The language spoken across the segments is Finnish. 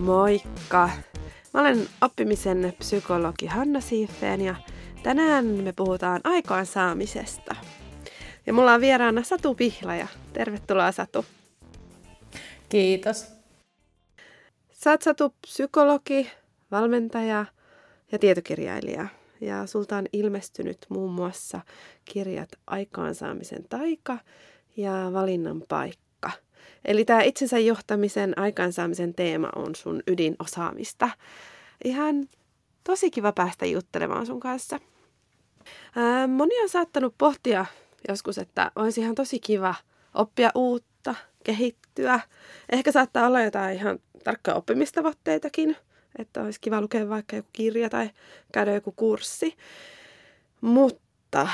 Moikka! Mä olen oppimisen psykologi Hanna Siiffeen ja tänään me puhutaan aikaansaamisesta. Ja mulla on vieraana Satu Pihlaja. Tervetuloa Satu. Kiitos. Sä oot Satu psykologi, valmentaja ja tietokirjailija. Ja sulta on ilmestynyt muun muassa kirjat Aikaansaamisen taika ja Valinnan paikka. Eli tämä itsensä johtamisen aikaansaamisen teema on sun ydinosaamista. Ihan tosi kiva päästä juttelemaan sun kanssa. Ää, moni on saattanut pohtia joskus, että olisi ihan tosi kiva oppia uutta, kehittyä. Ehkä saattaa olla jotain ihan tarkkoja oppimistavoitteitakin, että olisi kiva lukea vaikka joku kirja tai käydä joku kurssi. Mutta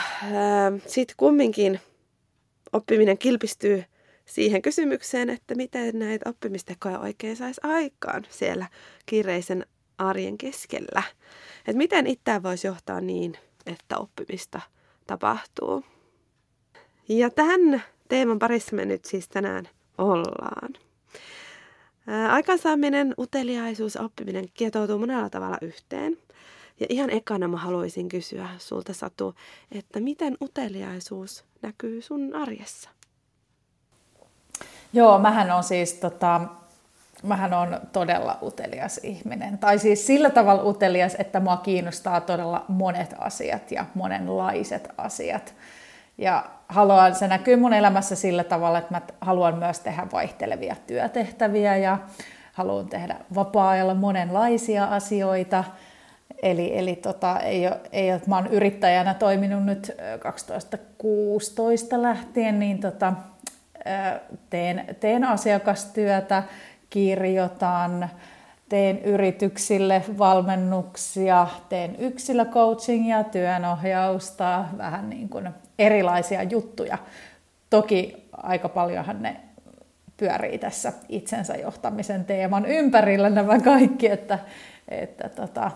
sitten kumminkin oppiminen kilpistyy siihen kysymykseen, että miten näitä oppimistekoja oikein saisi aikaan siellä kiireisen arjen keskellä. Että miten itseään voisi johtaa niin, että oppimista tapahtuu. Ja tämän teeman parissa me nyt siis tänään ollaan. Aikansaaminen, uteliaisuus ja oppiminen kietoutuu monella tavalla yhteen. Ja ihan ekana mä haluaisin kysyä sulta Satu, että miten uteliaisuus näkyy sun arjessa? Joo, mähän on siis tota, mähän on todella utelias ihminen. Tai siis sillä tavalla utelias, että mua kiinnostaa todella monet asiat ja monenlaiset asiat. Ja haluan, se näkyy mun elämässä sillä tavalla, että mä haluan myös tehdä vaihtelevia työtehtäviä ja haluan tehdä vapaa-ajalla monenlaisia asioita. Eli, eli tota, ei ole, ei ole, mä oon yrittäjänä toiminut nyt 2016 lähtien, niin tota, teen, teen asiakastyötä, kirjoitan, teen yrityksille valmennuksia, teen yksilöcoachingia, työnohjausta, vähän niin kuin erilaisia juttuja. Toki aika paljonhan ne pyörii tässä itsensä johtamisen teeman ympärillä nämä kaikki, että, että tota,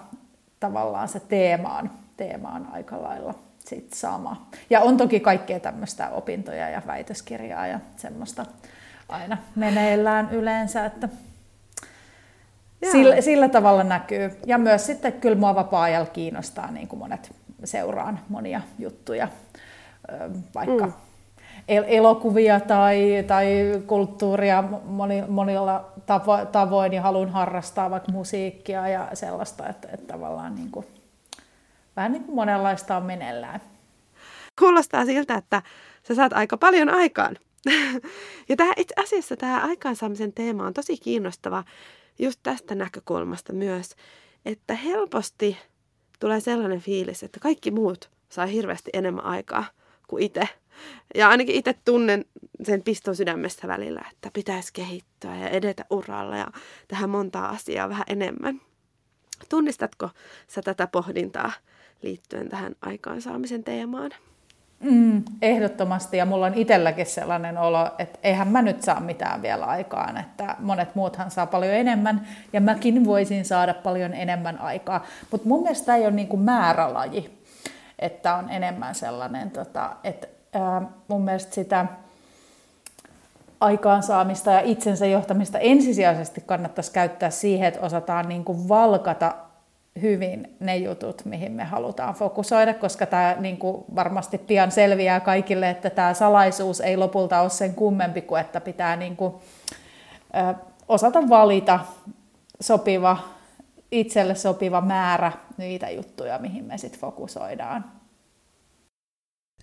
tavallaan se teema on, teema on aika lailla sit sama. Ja on toki kaikkea tämmöistä opintoja ja väitöskirjaa ja semmoista aina meneillään yleensä, että sillä, sillä tavalla näkyy. Ja myös sitten kyllä mua vapaa-ajalla kiinnostaa, niin kuin monet seuraan monia juttuja, vaikka mm. elokuvia tai, tai kulttuuria moni, monilla tavo, tavoin ja haluan harrastaa vaikka musiikkia ja sellaista, että, että tavallaan niin kuin vähän niin kuin monenlaista on meneillään. Kuulostaa siltä, että sä saat aika paljon aikaan. ja tämä itse asiassa tämä aikaansaamisen teema on tosi kiinnostava just tästä näkökulmasta myös, että helposti tulee sellainen fiilis, että kaikki muut saa hirveästi enemmän aikaa kuin itse. Ja ainakin itse tunnen sen piston sydämessä välillä, että pitäisi kehittyä ja edetä uralla ja tähän montaa asiaa vähän enemmän. Tunnistatko sä tätä pohdintaa liittyen tähän aikaansaamisen teemaan? Mm, ehdottomasti, ja mulla on itselläkin sellainen olo, että eihän mä nyt saa mitään vielä aikaan, että monet muuthan saa paljon enemmän, ja mäkin voisin saada paljon enemmän aikaa. Mutta mun mielestä ei ole niinku määrälaji, että on enemmän sellainen, tota, että ää, mun mielestä sitä aikaansaamista ja itsensä johtamista ensisijaisesti kannattaisi käyttää siihen, että osataan niinku valkata hyvin ne jutut, mihin me halutaan fokusoida, koska tämä niin kuin varmasti pian selviää kaikille, että tämä salaisuus ei lopulta ole sen kummempi kuin, että pitää niin kuin, ö, osata valita sopiva, itselle sopiva määrä niitä juttuja, mihin me sitten fokusoidaan.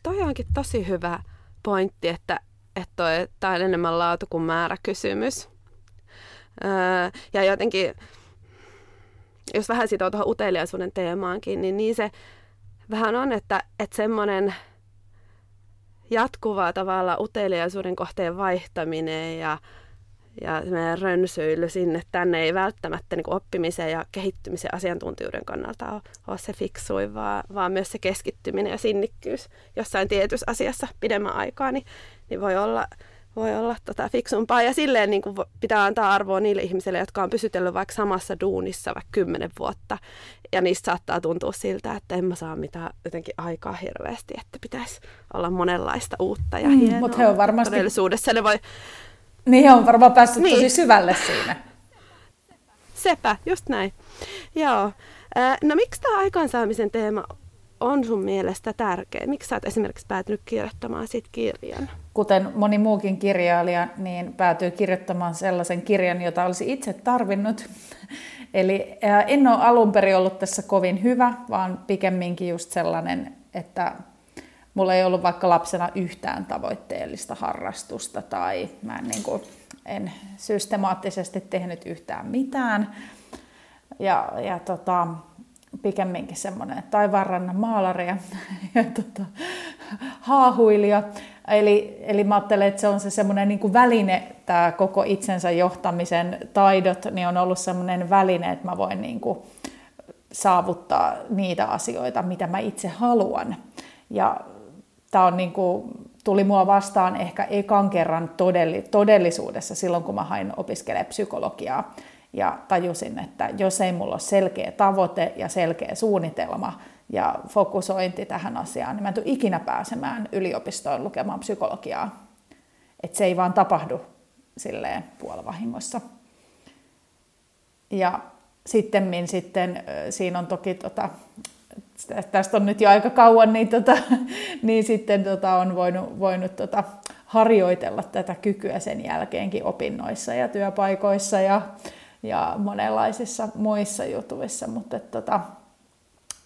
Toi onkin tosi hyvä pointti, että, että tämä on enemmän laatu kuin määrä kysymys. Öö, ja jotenkin jos vähän sitoo tuohon uteliaisuuden teemaankin, niin, niin se vähän on, että, että semmoinen jatkuva tavalla uteliaisuuden kohteen vaihtaminen ja, ja rönsyily sinne tänne ei välttämättä niin oppimisen ja kehittymisen asiantuntijuuden kannalta ole, ole se fiksuin, vaan, vaan myös se keskittyminen ja sinnikkyys jossain tietyssä asiassa pidemmän aikaa, niin, niin voi olla voi olla tota fiksumpaa. Ja silleen niin kuin pitää antaa arvoa niille ihmisille, jotka on pysytellyt vaikka samassa duunissa vaikka kymmenen vuotta. Ja niistä saattaa tuntua siltä, että en mä saa mitään jotenkin aikaa hirveästi, että pitäisi olla monenlaista uutta ja mm, hienoa. Mutta he on varmasti... Todellisuudessa ne voi... Niin he on varmaan päässyt niin. tosi syvälle siinä. sepä, just näin. Joo. No miksi tämä aikaansaamisen teema on sun mielestä tärkeä? Miksi sä oot esimerkiksi päätynyt kirjoittamaan siitä kirjan? Kuten moni muukin kirjailija, niin päätyy kirjoittamaan sellaisen kirjan, jota olisi itse tarvinnut. Eli en ole alun perin ollut tässä kovin hyvä, vaan pikemminkin just sellainen, että mulla ei ollut vaikka lapsena yhtään tavoitteellista harrastusta tai mä en, niin kuin, en systemaattisesti tehnyt yhtään mitään. Ja, ja tota, pikemminkin semmoinen taivaanrannan maalari ja, ja tota, haahuilija. Eli, eli mä ajattelen, että se on se semmoinen niin väline, tämä koko itsensä johtamisen taidot, niin on ollut semmoinen väline, että mä voin niin kuin saavuttaa niitä asioita, mitä mä itse haluan. Ja tämä on niin kuin, tuli mua vastaan ehkä ekan kerran todellisuudessa silloin, kun mä hain opiskelemaan psykologiaa ja tajusin, että jos ei mulla ole selkeä tavoite ja selkeä suunnitelma ja fokusointi tähän asiaan, niin mä en tule ikinä pääsemään yliopistoon lukemaan psykologiaa. Että se ei vaan tapahdu silleen puolivahingossa. Ja sitten, sitten siinä on toki, tota, tästä on nyt jo aika kauan, niin, tota, niin sitten tota, on voinut, voinut tota, harjoitella tätä kykyä sen jälkeenkin opinnoissa ja työpaikoissa ja, ja monenlaisissa muissa jutuissa, mutta tota,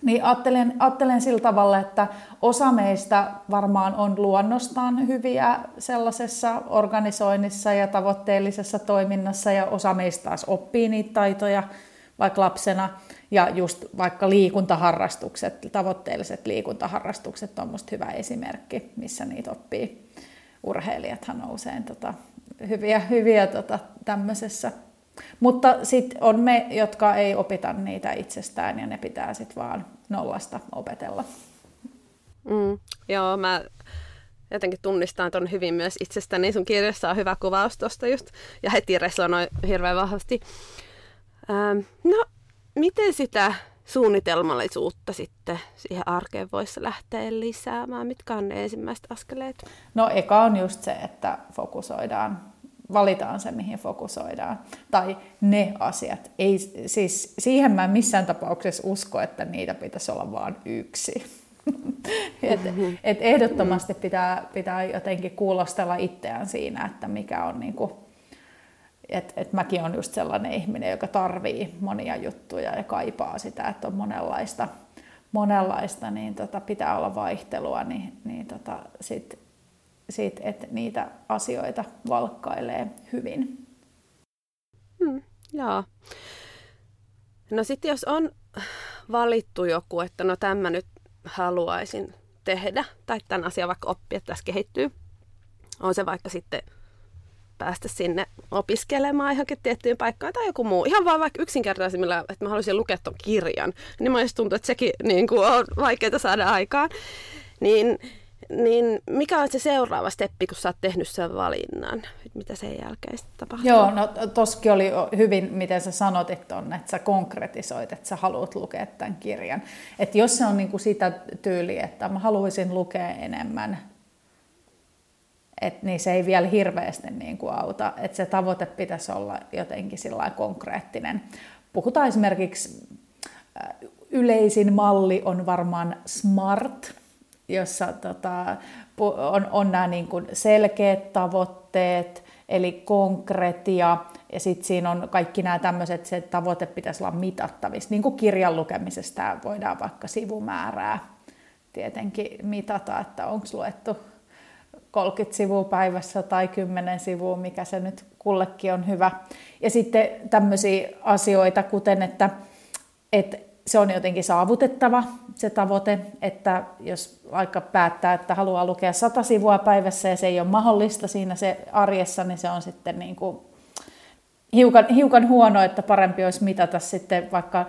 niin ajattelen, ajattelen sillä tavalla, että osa meistä varmaan on luonnostaan hyviä sellaisessa organisoinnissa ja tavoitteellisessa toiminnassa ja osa meistä taas oppii niitä taitoja vaikka lapsena. Ja just vaikka liikuntaharrastukset, tavoitteelliset liikuntaharrastukset on musta hyvä esimerkki, missä niitä oppii. Urheilijathan on usein tota, hyviä, hyviä tota, tämmöisessä mutta sitten on me, jotka ei opita niitä itsestään ja ne pitää sitten vaan nollasta opetella. Mm, joo, mä jotenkin tunnistan ton hyvin myös itsestäni. Sun kirjassa on hyvä kuvaus tuosta just ja heti resonoi hirveän vahvasti. Ähm, no, miten sitä suunnitelmallisuutta sitten siihen arkeen voisi lähteä lisäämään? Mitkä on ne ensimmäiset askeleet? No eka on just se, että fokusoidaan valitaan se, mihin fokusoidaan. Tai ne asiat. Ei, siis siihen mä en missään tapauksessa usko, että niitä pitäisi olla vain yksi. et, et ehdottomasti pitää, pitää jotenkin kuulostella itseään siinä, että mikä on niinku, et, et mäkin on just sellainen ihminen, joka tarvii monia juttuja ja kaipaa sitä, että on monenlaista, monenlaista niin tota, pitää olla vaihtelua, niin, niin tota, sit siitä, että niitä asioita valkkailee hyvin. Hmm, joo. No sitten jos on valittu joku, että no tämä nyt haluaisin tehdä, tai tämän asian vaikka oppia, että tässä kehittyy, on se vaikka sitten päästä sinne opiskelemaan johonkin tiettyyn paikkaan tai joku muu. Ihan vaan vaikka yksinkertaisimmilla, että mä haluaisin lukea tuon kirjan, niin mä tuntuu, että sekin niin kuin on vaikeaa saada aikaan. Niin niin mikä on se seuraava steppi, kun sä oot tehnyt sen valinnan? Mitä sen jälkeen sitten tapahtuu? Joo, no toski oli hyvin, miten sä sanotit on, että sä konkretisoit, että sä haluat lukea tämän kirjan. Että jos se on niin kuin sitä tyyliä, että mä haluaisin lukea enemmän, et niin se ei vielä hirveästi niin kuin auta. Että se tavoite pitäisi olla jotenkin sillä konkreettinen. Puhutaan esimerkiksi, yleisin malli on varmaan SMART, jossa tota, on, on nämä niin kuin selkeät tavoitteet, eli konkretia, ja sitten siinä on kaikki nämä tämmöiset, se tavoite pitäisi olla mitattavissa. Niin kuin kirjan lukemisesta voidaan vaikka sivumäärää tietenkin mitata, että onko luettu 30 sivua päivässä tai 10 sivua, mikä se nyt kullekin on hyvä. Ja sitten tämmöisiä asioita, kuten että, että se on jotenkin saavutettava se tavoite, että jos vaikka päättää, että haluaa lukea sata sivua päivässä ja se ei ole mahdollista siinä se arjessa, niin se on sitten niin kuin hiukan, hiukan huono, että parempi olisi mitata sitten vaikka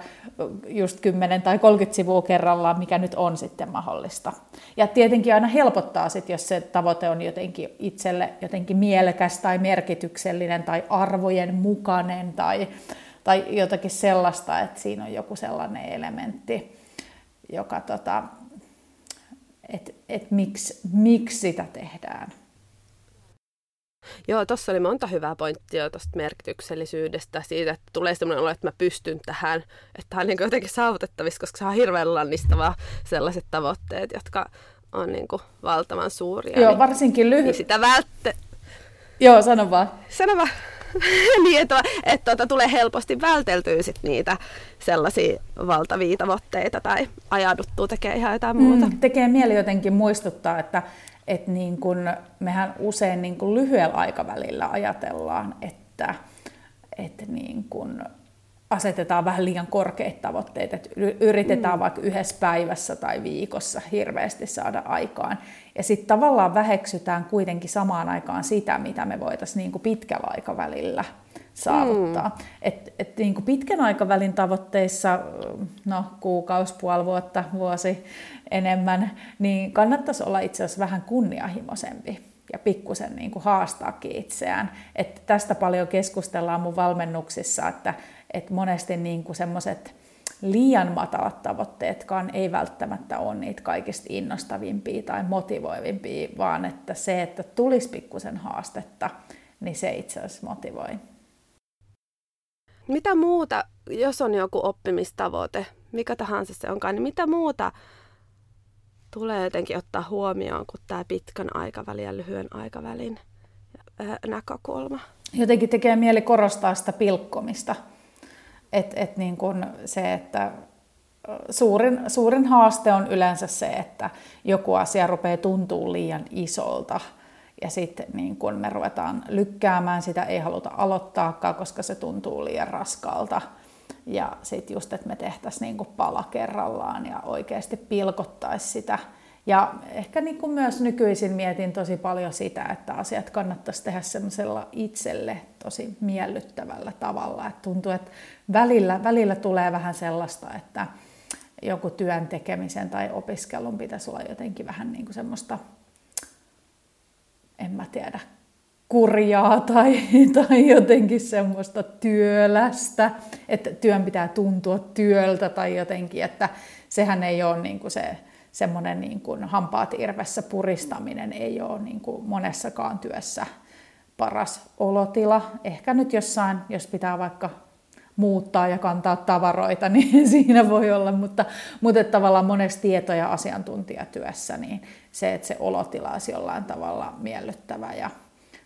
just 10 tai 30 sivua kerrallaan, mikä nyt on sitten mahdollista. Ja tietenkin aina helpottaa sitten, jos se tavoite on jotenkin itselle jotenkin mielekäs tai merkityksellinen tai arvojen mukainen tai tai jotakin sellaista, että siinä on joku sellainen elementti, joka tota, että et miksi, miksi sitä tehdään. joo, tuossa oli monta hyvää pointtia tuosta merkityksellisyydestä, siitä, että tulee sellainen olo, että mä pystyn tähän, että tämä on niin jotenkin saavutettavissa, koska se on hirveän lannistavaa sellaiset tavoitteet, jotka on niin kuin valtavan suuria. Joo, niin, varsinkin lyhyt. Niin sitä vältte... Joo, sano vaan. Sano vaan. niin, että, että tuota, tulee helposti välteltyä sit niitä sellaisia valtavia tavoitteita tai ajauduttuu tekemään ihan jotain muuta. Mm, tekee mieli jotenkin muistuttaa, että, että niin kun mehän usein niin kun lyhyellä aikavälillä ajatellaan, että, että niin kun asetetaan vähän liian korkeita tavoitteita, että yritetään mm. vaikka yhdessä päivässä tai viikossa hirveästi saada aikaan. Ja sitten tavallaan väheksytään kuitenkin samaan aikaan sitä, mitä me voitaisiin niin pitkällä aikavälillä saavuttaa. Mm. Et, et niin kuin pitkän aikavälin tavoitteissa, no kuukausi, puoli vuotta, vuosi enemmän, niin kannattaisi olla itse asiassa vähän kunnianhimoisempi ja pikkusen niin kuin haastaakin itseään. Et tästä paljon keskustellaan mun valmennuksissa, että, että monesti niin kuin semmoiset liian matalat tavoitteetkaan ei välttämättä ole niitä kaikista innostavimpia tai motivoivimpia, vaan että se, että tulisi pikkusen haastetta, niin se itse asiassa motivoi. Mitä muuta, jos on joku oppimistavoite, mikä tahansa se onkaan, niin mitä muuta tulee jotenkin ottaa huomioon kuin tämä pitkän aikavälin ja lyhyen aikavälin näkökulma? Jotenkin tekee mieli korostaa sitä pilkkomista et, et niin kun se, että suurin, suurin haaste on yleensä se, että joku asia rupeaa tuntuu liian isolta ja sitten niin kun me ruvetaan lykkäämään sitä, ei haluta aloittaakaan, koska se tuntuu liian raskalta. Ja sitten just, että me tehtäisiin niin pala kerrallaan ja oikeasti pilkottaisi sitä ja ehkä niin kuin myös nykyisin mietin tosi paljon sitä, että asiat kannattaisi tehdä semmoisella itselle tosi miellyttävällä tavalla. Että tuntuu, että välillä, välillä tulee vähän sellaista, että joku työn tekemisen tai opiskelun pitäisi olla jotenkin vähän niin kuin semmoista, en mä tiedä, kurjaa tai, tai jotenkin semmoista työlästä, että työn pitää tuntua työltä tai jotenkin, että sehän ei ole niin kuin se semmoinen niin kuin hampaat irvessä puristaminen ei ole niin kuin monessakaan työssä paras olotila. Ehkä nyt jossain, jos pitää vaikka muuttaa ja kantaa tavaroita, niin siinä voi olla, mutta, mutta tavallaan monessa tieto- ja asiantuntijatyössä niin se, että se olotila olisi jollain tavalla miellyttävä ja,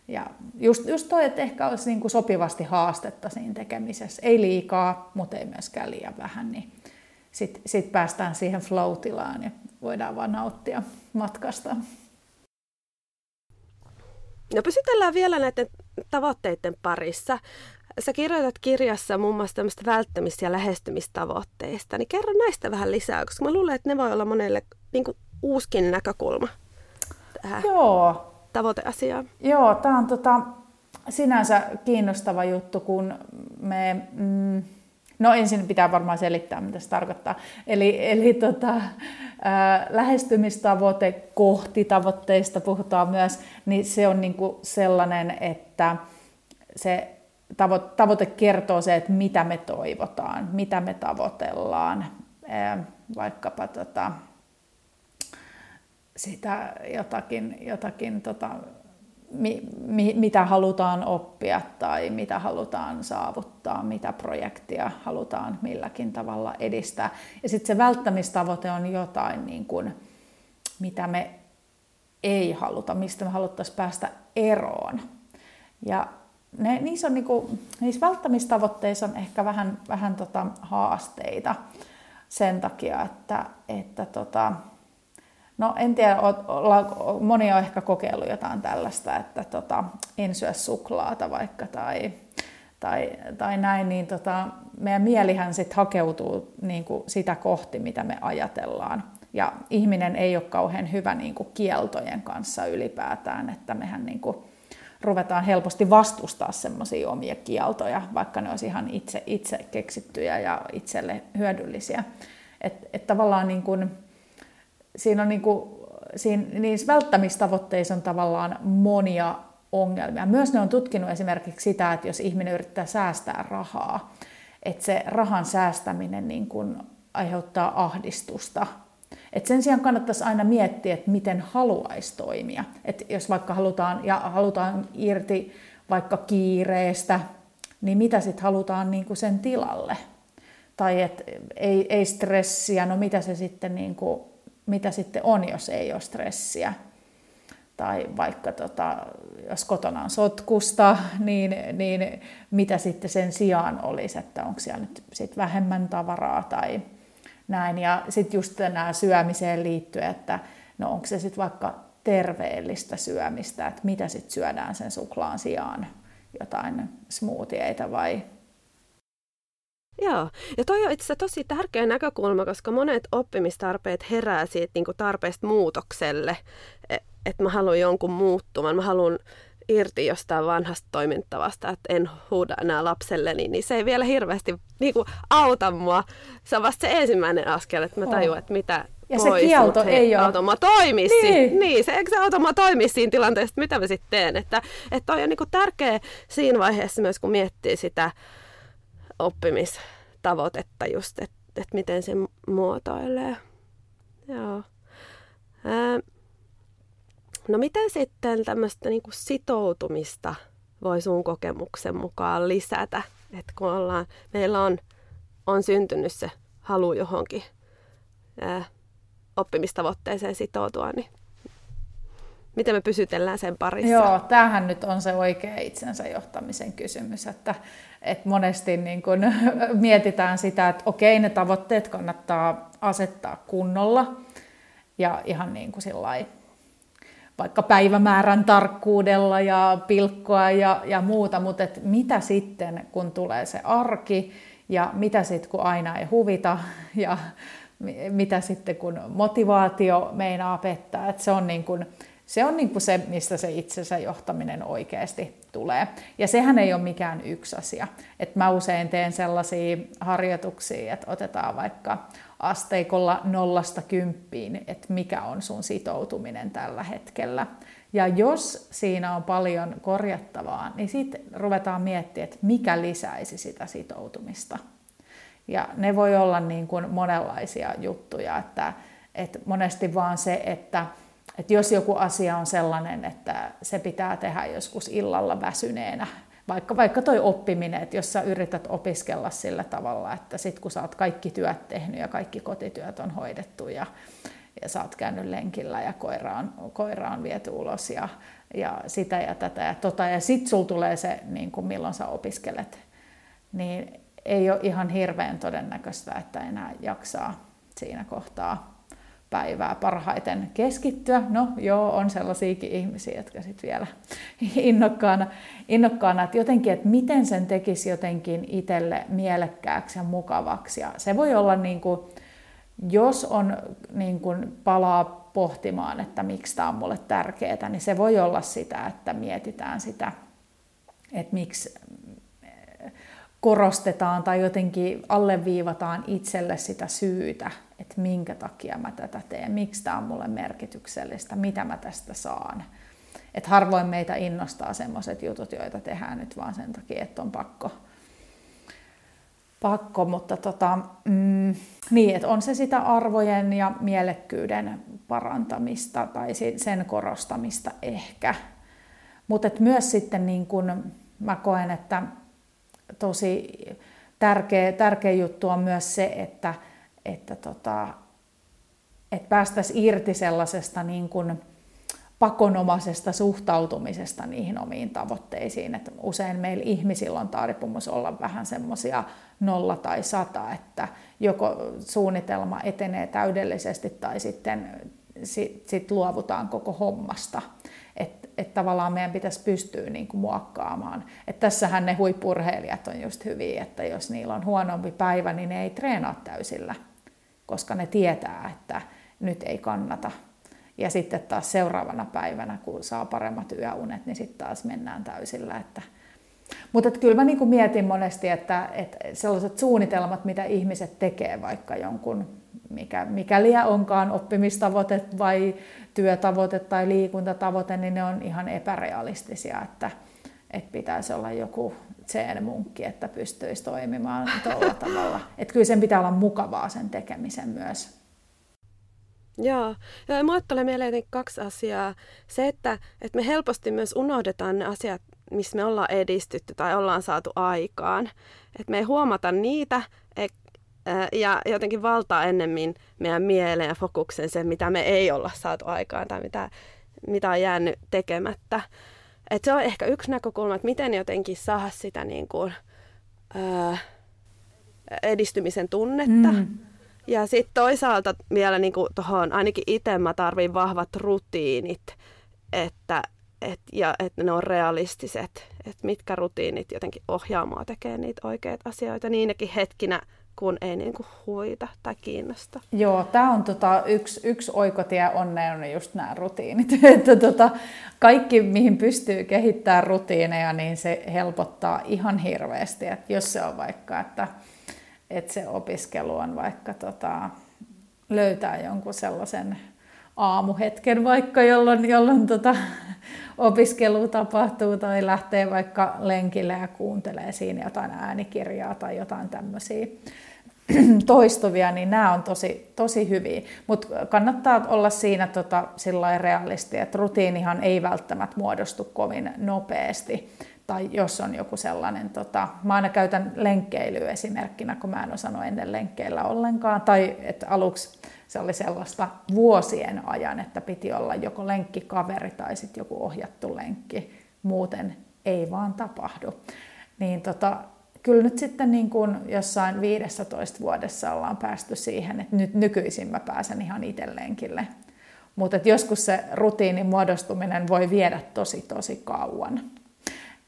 ja just, just toi, että ehkä olisi niin kuin sopivasti haastetta siinä tekemisessä. Ei liikaa, mutta ei myöskään liian vähän, niin sitten sit päästään siihen flow-tilaan ja voidaan vaan nauttia matkasta. No pysytellään vielä näiden tavoitteiden parissa. Sä kirjoitat kirjassa muun muassa tämmöistä välttämis- ja lähestymistavoitteista, niin kerro näistä vähän lisää, koska mä luulen, että ne voi olla monelle niin kuin uuskin näkökulma tähän Joo. tavoiteasiaan. Joo, tämä on tota, sinänsä kiinnostava juttu, kun me... Mm, No ensin pitää varmaan selittää, mitä se tarkoittaa. Eli, eli tota, ää, lähestymistavoite kohti tavoitteista puhutaan myös, niin se on niinku sellainen, että se tavo- tavoite kertoo se, että mitä me toivotaan, mitä me tavoitellaan. Ää, vaikkapa tota, sitä jotakin, jotakin tota, mi, mi, mitä halutaan oppia tai mitä halutaan saavuttaa, mitä projektia halutaan milläkin tavalla edistää. Ja sitten se välttämistavoite on jotain, niin kuin, mitä me ei haluta, mistä me haluttaisiin päästä eroon. Ja ne, niissä, on, niin kuin, niissä välttämistavoitteissa on ehkä vähän, vähän tota haasteita sen takia, että, että tota, No en tiedä, moni on ehkä kokeillut jotain tällaista, että tota, en syö suklaata vaikka tai, tai, tai näin, niin tota, meidän mielihän sitten hakeutuu niin kuin sitä kohti, mitä me ajatellaan. Ja ihminen ei ole kauhean hyvä niin kuin kieltojen kanssa ylipäätään, että mehän niin kuin ruvetaan helposti vastustaa semmoisia omia kieltoja, vaikka ne olisi ihan itse, itse keksittyjä ja itselle hyödyllisiä. Että et tavallaan niin kuin, siinä on niin kuin, siinä, niissä välttämistavoitteissa on tavallaan monia ongelmia. Myös ne on tutkinut esimerkiksi sitä, että jos ihminen yrittää säästää rahaa, että se rahan säästäminen niin kuin aiheuttaa ahdistusta. Et sen sijaan kannattaisi aina miettiä, että miten haluaisi toimia. Et jos vaikka halutaan, ja halutaan irti vaikka kiireestä, niin mitä sitten halutaan niin kuin sen tilalle? Tai että ei, ei stressiä, no mitä se sitten, niin kuin, mitä sitten on, jos ei ole stressiä? Tai vaikka tota, jos kotona on sotkusta, niin, niin mitä sitten sen sijaan olisi, että onko siellä nyt sit vähemmän tavaraa tai näin. Ja sitten just nämä syömiseen liittyen, että no onko se sitten vaikka terveellistä syömistä, että mitä sitten syödään sen suklaan sijaan, jotain smoothieita vai Joo, ja toi on itse asiassa tosi tärkeä näkökulma, koska monet oppimistarpeet herää siitä niin tarpeesta muutokselle, e, että mä haluan jonkun muuttuman, mä haluan irti jostain vanhasta toimintavasta, että en huuda enää lapselleni, niin se ei vielä hirveästi niin kuin, auta mua. Se on vasta se ensimmäinen askel, että mä tajuan, että mitä ja pois, se kielto hei, ei ole. Automa toimisi. Niin. niin, se, eikö se automa toimisi siinä tilanteessa, mitä mä sitten teen. Että, että toi on niin kuin tärkeä siinä vaiheessa myös, kun miettii sitä oppimistavoitetta just, että, että miten se muotoilee. Joo. Ää, No miten sitten tämmöistä niin kuin sitoutumista voi sun kokemuksen mukaan lisätä? Että kun ollaan, meillä on, on syntynyt se halu johonkin ää, oppimistavoitteeseen sitoutua, niin miten me pysytellään sen parissa? Joo, tämähän nyt on se oikea itsensä johtamisen kysymys, että, että monesti niin kun mietitään sitä, että okei, ne tavoitteet kannattaa asettaa kunnolla ja ihan niin kuin sillä vaikka päivämäärän tarkkuudella ja pilkkoa ja, ja muuta, mutta et mitä sitten, kun tulee se arki ja mitä sitten, kun aina ei huvita ja mitä sitten, kun motivaatio meinaa pettää. Et se on, niin kun, se, on niin kuin se, mistä se itsensä johtaminen oikeasti tulee. Ja sehän ei ole mikään yksi asia. Et mä usein teen sellaisia harjoituksia, että otetaan vaikka asteikolla nollasta kymppiin, että mikä on sun sitoutuminen tällä hetkellä. Ja jos siinä on paljon korjattavaa, niin sitten ruvetaan miettimään, että mikä lisäisi sitä sitoutumista. Ja ne voi olla niin kuin monenlaisia juttuja, että, että monesti vaan se, että, että jos joku asia on sellainen, että se pitää tehdä joskus illalla väsyneenä, vaikka, vaikka toi oppiminen, että jos sä yrität opiskella sillä tavalla, että sit kun sä oot kaikki työt tehnyt ja kaikki kotityöt on hoidettu ja, ja sä oot käynyt lenkillä ja koira on, koira on viety ulos ja, ja sitä ja tätä ja tota, ja sit sul tulee se, niin kuin milloin sä opiskelet, niin ei ole ihan hirveän todennäköistä, että enää jaksaa siinä kohtaa päivää parhaiten keskittyä. No joo, on sellaisiakin ihmisiä, jotka sitten vielä innokkaana, innokkaana, että jotenkin, että miten sen tekisi jotenkin itselle mielekkääksi ja mukavaksi. Ja se voi olla niin kuin, jos on niin kuin palaa pohtimaan, että miksi tämä on mulle tärkeää, niin se voi olla sitä, että mietitään sitä, että miksi korostetaan tai jotenkin alleviivataan itselle sitä syytä, että minkä takia mä tätä teen, miksi tämä on mulle merkityksellistä, mitä mä tästä saan. Et harvoin meitä innostaa semmoiset jutut, joita tehdään nyt vaan sen takia, että on pakko. pakko mutta tota, mm, niin, että on se sitä arvojen ja mielekkyyden parantamista tai sen korostamista ehkä. Mutta myös sitten niin kun mä koen, että tosi tärkeä, tärkeä juttu on myös se, että, että, tota, että päästäisiin irti sellaisesta niin kuin pakonomaisesta suhtautumisesta niihin omiin tavoitteisiin. Että usein meillä ihmisillä on taipumus olla vähän semmoisia nolla tai sata, että joko suunnitelma etenee täydellisesti tai sitten sit, sit luovutaan koko hommasta. Että et tavallaan meidän pitäisi pystyä niin kuin muokkaamaan. Et tässähän ne huippurheilijat on just hyviä, että jos niillä on huonompi päivä, niin ne ei treenaa täysillä koska ne tietää, että nyt ei kannata. Ja sitten taas seuraavana päivänä, kun saa paremmat yöunet, niin sitten taas mennään täysillä. Että... Mutta että kyllä mä niin mietin monesti, että, että sellaiset suunnitelmat, mitä ihmiset tekee vaikka jonkun, mikä, mikäli onkaan oppimistavoite vai työtavoite tai liikuntatavoite, niin ne on ihan epärealistisia, että, että pitäisi olla joku zen-munkki, että pystyisi toimimaan tuolla tavalla. Että kyllä sen pitää olla mukavaa sen tekemisen myös. Joo, ja mulle tulee mieleen kaksi asiaa. Se, että, että me helposti myös unohdetaan ne asiat, missä me ollaan edistytty tai ollaan saatu aikaan. Että me ei huomata niitä ja jotenkin valtaa ennemmin meidän mieleen ja fokuksen sen, mitä me ei olla saatu aikaan tai mitä, mitä on jäänyt tekemättä. Et se on ehkä yksi näkökulma, että miten jotenkin saada sitä niin kuin, ää, edistymisen tunnetta. Mm. Ja sitten toisaalta vielä niin tuohon, ainakin itse mä tarvin vahvat rutiinit, että et, ja että ne on realistiset, että mitkä rutiinit jotenkin ohjaa mua tekemään niitä oikeita asioita niinäkin hetkinä, kun ei niin kuin huita tai kiinnosta. Joo, tämä on tota, yksi, yksi oikotie onneen on just nämä rutiinit. että tota, kaikki, mihin pystyy kehittämään rutiineja, niin se helpottaa ihan hirveästi. Että jos se on vaikka, että, että se opiskelu on vaikka tota, löytää jonkun sellaisen aamuhetken vaikka, jolloin, jolloin tota, opiskelu tapahtuu tai lähtee vaikka lenkille ja kuuntelee siinä jotain äänikirjaa tai jotain tämmöisiä toistuvia, niin nämä on tosi, tosi hyviä. Mutta kannattaa olla siinä tota, sillä realisti, että rutiinihan ei välttämättä muodostu kovin nopeasti. Tai jos on joku sellainen, tota, mä aina käytän lenkkeilyä esimerkkinä, kun mä en osannut ennen lenkkeillä ollenkaan. Tai että aluksi se oli sellaista vuosien ajan, että piti olla joko lenkkikaveri tai sitten joku ohjattu lenkki. Muuten ei vaan tapahdu. Niin tota, kyllä nyt sitten niin kuin jossain 15 vuodessa ollaan päästy siihen, että nyt nykyisin mä pääsen ihan itse lenkille. Mutta joskus se rutiinin muodostuminen voi viedä tosi tosi kauan.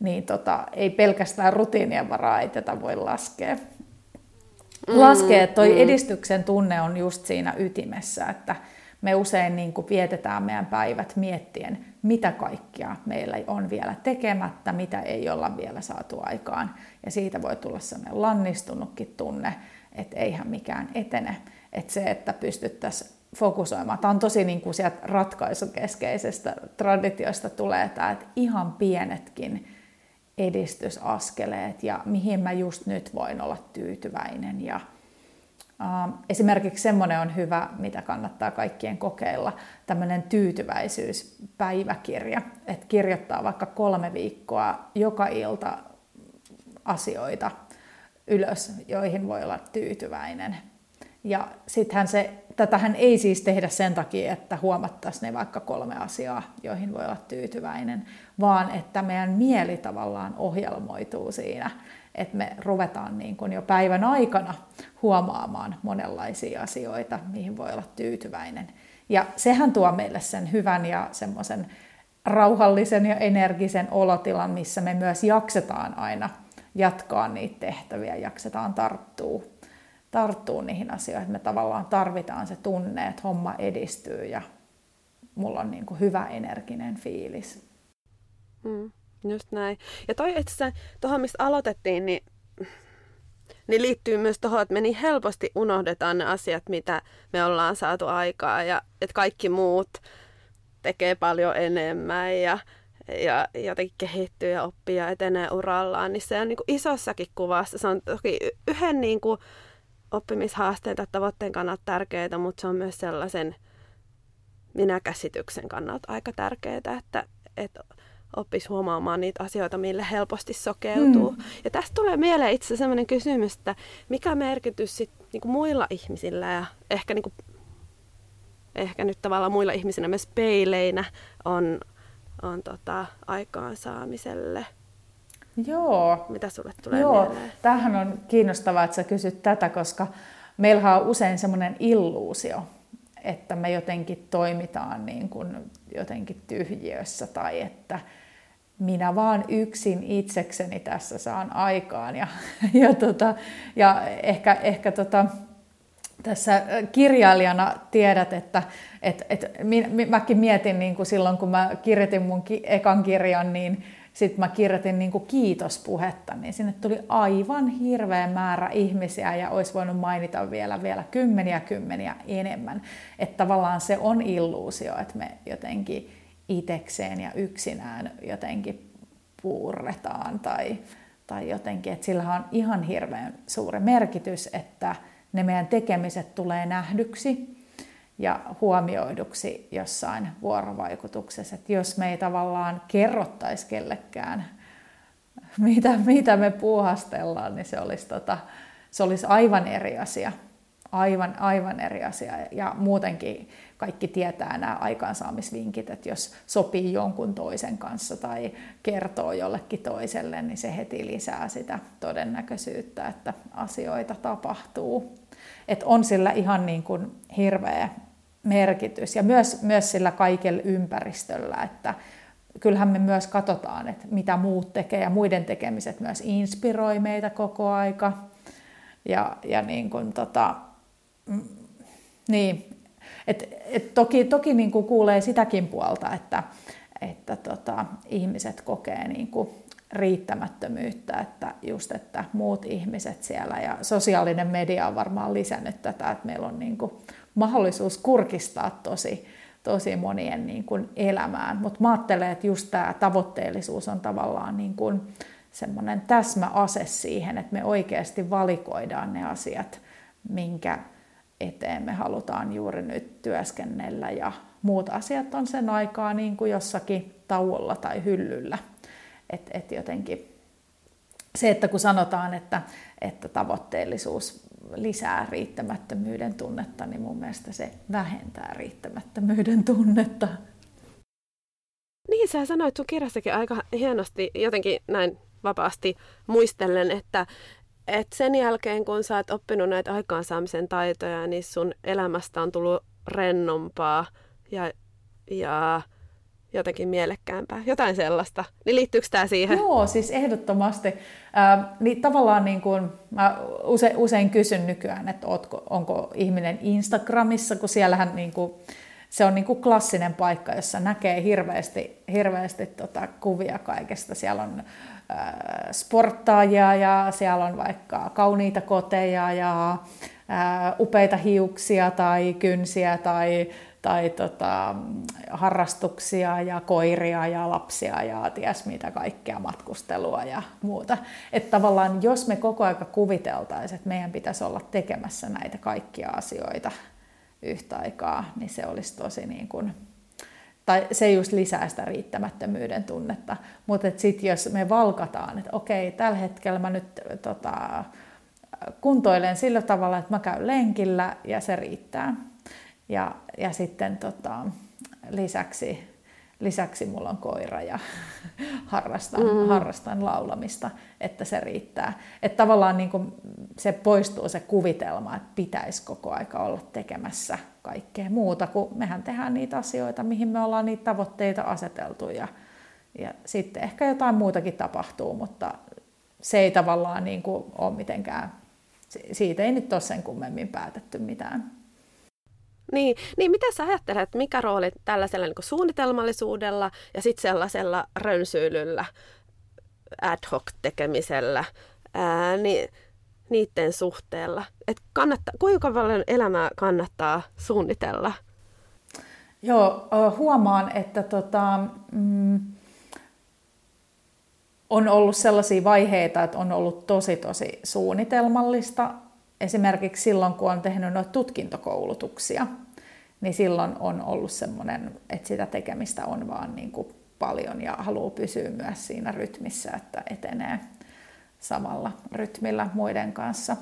Niin tota, ei pelkästään rutiinien varaa ei tätä voi laskea. Mm, laskea, että toi mm. edistyksen tunne on just siinä ytimessä, että me usein niin kuin vietetään meidän päivät miettien, mitä kaikkia meillä on vielä tekemättä, mitä ei olla vielä saatu aikaan. Ja siitä voi tulla sellainen lannistunutkin tunne, että eihän mikään etene. Että se, että pystyttäisiin fokusoimaan. Tämä on tosi niin kuin sieltä ratkaisukeskeisestä traditiosta tulee tämä, että ihan pienetkin edistysaskeleet ja mihin mä just nyt voin olla tyytyväinen. Ja, äh, esimerkiksi semmoinen on hyvä, mitä kannattaa kaikkien kokeilla, tämmöinen tyytyväisyyspäiväkirja, että kirjoittaa vaikka kolme viikkoa joka ilta asioita ylös, joihin voi olla tyytyväinen. Ja sittenhän se, tätähän ei siis tehdä sen takia, että huomattaisiin ne vaikka kolme asiaa, joihin voi olla tyytyväinen, vaan että meidän mieli tavallaan ohjelmoituu siinä, että me ruvetaan niin kuin jo päivän aikana huomaamaan monenlaisia asioita, mihin voi olla tyytyväinen. Ja sehän tuo meille sen hyvän ja semmoisen rauhallisen ja energisen olotilan, missä me myös jaksetaan aina jatkaa niitä tehtäviä, jaksetaan tarttua tarttuu niihin asioihin. Me tavallaan tarvitaan se tunne, että homma edistyy ja mulla on niin kuin hyvä energinen fiilis. Mm, just näin. Ja toi itse tuohon, mistä aloitettiin, niin, niin liittyy myös tuohon, että me niin helposti unohdetaan ne asiat, mitä me ollaan saatu aikaa ja että kaikki muut tekee paljon enemmän ja, ja jotenkin kehittyy ja oppii ja etenee urallaan, niin se on niin kuin isossakin kuvassa. Se on toki yhden niin kuin oppimishaasteen tai tavoitteen kannalta tärkeää, mutta se on myös sellaisen minäkäsityksen kannalta aika tärkeää, että, että oppisi huomaamaan niitä asioita, millä helposti sokeutuu. Mm. Ja tästä tulee mieleen itse asiassa sellainen kysymys, että mikä merkitys sit, niin kuin muilla ihmisillä ja ehkä, niin kuin, ehkä nyt tavallaan muilla ihmisinä myös peileinä on, on tota, aikaansaamiselle – Joo. Mitä sulle tulee Joo. mieleen? Tämähän on kiinnostavaa, että sä kysyt tätä, koska meillä on usein semmoinen illuusio, että me jotenkin toimitaan niin kuin jotenkin tyhjiössä tai että minä vaan yksin itsekseni tässä saan aikaan. Ja, ja, tota, ja ehkä, ehkä tota, tässä kirjailijana tiedät, että et, et, mäkin mietin niin kuin silloin, kun mä kirjoitin mun ki, ekan kirjan, niin sitten mä kirjoitin niin kuin kiitospuhetta, niin sinne tuli aivan hirveä määrä ihmisiä ja olisi voinut mainita vielä, vielä kymmeniä kymmeniä enemmän. Että tavallaan se on illuusio, että me jotenkin itekseen ja yksinään jotenkin puurretaan tai, tai jotenkin, että sillä on ihan hirveän suuri merkitys, että ne meidän tekemiset tulee nähdyksi ja huomioiduksi jossain vuorovaikutuksessa. Että jos me ei tavallaan kerrottaisi kellekään, mitä, mitä me puuhastellaan, niin se olisi, tota, se olisi aivan eri asia. Aivan, aivan eri asia. Ja muutenkin kaikki tietää nämä aikaansaamisvinkit, että jos sopii jonkun toisen kanssa tai kertoo jollekin toiselle, niin se heti lisää sitä todennäköisyyttä, että asioita tapahtuu. Että on sillä ihan niin kuin hirveä merkitys ja myös, myös sillä kaikella ympäristöllä, että kyllähän me myös katsotaan, että mitä muut tekee ja muiden tekemiset myös inspiroi meitä koko aika. Ja, ja niin kuin tota, mm, niin, et, et toki toki niin kuin kuulee sitäkin puolta, että, että tota, ihmiset kokee niin kuin riittämättömyyttä, että just, että muut ihmiset siellä ja sosiaalinen media on varmaan lisännyt tätä, että meillä on niin kuin mahdollisuus kurkistaa tosi, tosi monien niin kuin elämään. Mutta mä ajattelen, että just tämä tavoitteellisuus on tavallaan niin kuin semmoinen täsmäase siihen, että me oikeasti valikoidaan ne asiat, minkä eteen me halutaan juuri nyt työskennellä ja muut asiat on sen aikaa niin kuin jossakin tauolla tai hyllyllä. Et, et jotenkin se, että kun sanotaan, että, että tavoitteellisuus lisää riittämättömyyden tunnetta, niin mun mielestä se vähentää riittämättömyyden tunnetta. Niin, sä sanoit sun kirjassakin aika hienosti, jotenkin näin vapaasti muistellen, että, että sen jälkeen kun sä oot oppinut näitä aikaansaamisen taitoja, niin sun elämästä on tullut rennompaa ja, ja jotenkin mielekkäämpää, jotain sellaista. Niin liittyykö tämä siihen? Joo, siis ehdottomasti. Äh, niin tavallaan niin kuin, mä use, usein kysyn nykyään, että ootko, onko ihminen Instagramissa, kun siellähän niin kuin, se on niin kuin klassinen paikka, jossa näkee hirveästi, hirveästi tota kuvia kaikesta. Siellä on äh, sporttaajia ja siellä on vaikka kauniita koteja ja upeita hiuksia tai kynsiä tai tai tota, harrastuksia ja koiria ja lapsia ja ties mitä kaikkea, matkustelua ja muuta. Että tavallaan jos me koko aika kuviteltaisiin, että meidän pitäisi olla tekemässä näitä kaikkia asioita yhtä aikaa, niin se olisi tosi niin kuin, tai se just lisää sitä riittämättömyyden tunnetta. Mutta sitten jos me valkataan, että okei, tällä hetkellä mä nyt tota, kuntoilen sillä tavalla, että mä käyn lenkillä ja se riittää ja, ja sitten tota, lisäksi, lisäksi mulla on koira ja harrastan, mm. harrastan laulamista, että se riittää. Että tavallaan niin kuin se poistuu se kuvitelma, että pitäisi koko aika olla tekemässä kaikkea muuta, kun mehän tehdään niitä asioita, mihin me ollaan niitä tavoitteita aseteltu ja, ja sitten ehkä jotain muutakin tapahtuu, mutta se ei tavallaan niin kuin ole mitenkään, siitä ei nyt ole sen kummemmin päätetty mitään. Niin, niin mitä sä ajattelet, mikä rooli tällaisella niin suunnitelmallisuudella ja sitten sellaisella rönsyilyllä, ad hoc tekemisellä, niin, niiden suhteella? Et kannattaa, kuinka paljon elämää kannattaa suunnitella? Joo, huomaan, että tota, mm, on ollut sellaisia vaiheita, että on ollut tosi tosi suunnitelmallista esimerkiksi silloin, kun on tehnyt noita tutkintokoulutuksia, niin silloin on ollut semmoinen, että sitä tekemistä on vaan niin kuin paljon ja haluaa pysyä myös siinä rytmissä, että etenee samalla rytmillä muiden kanssa.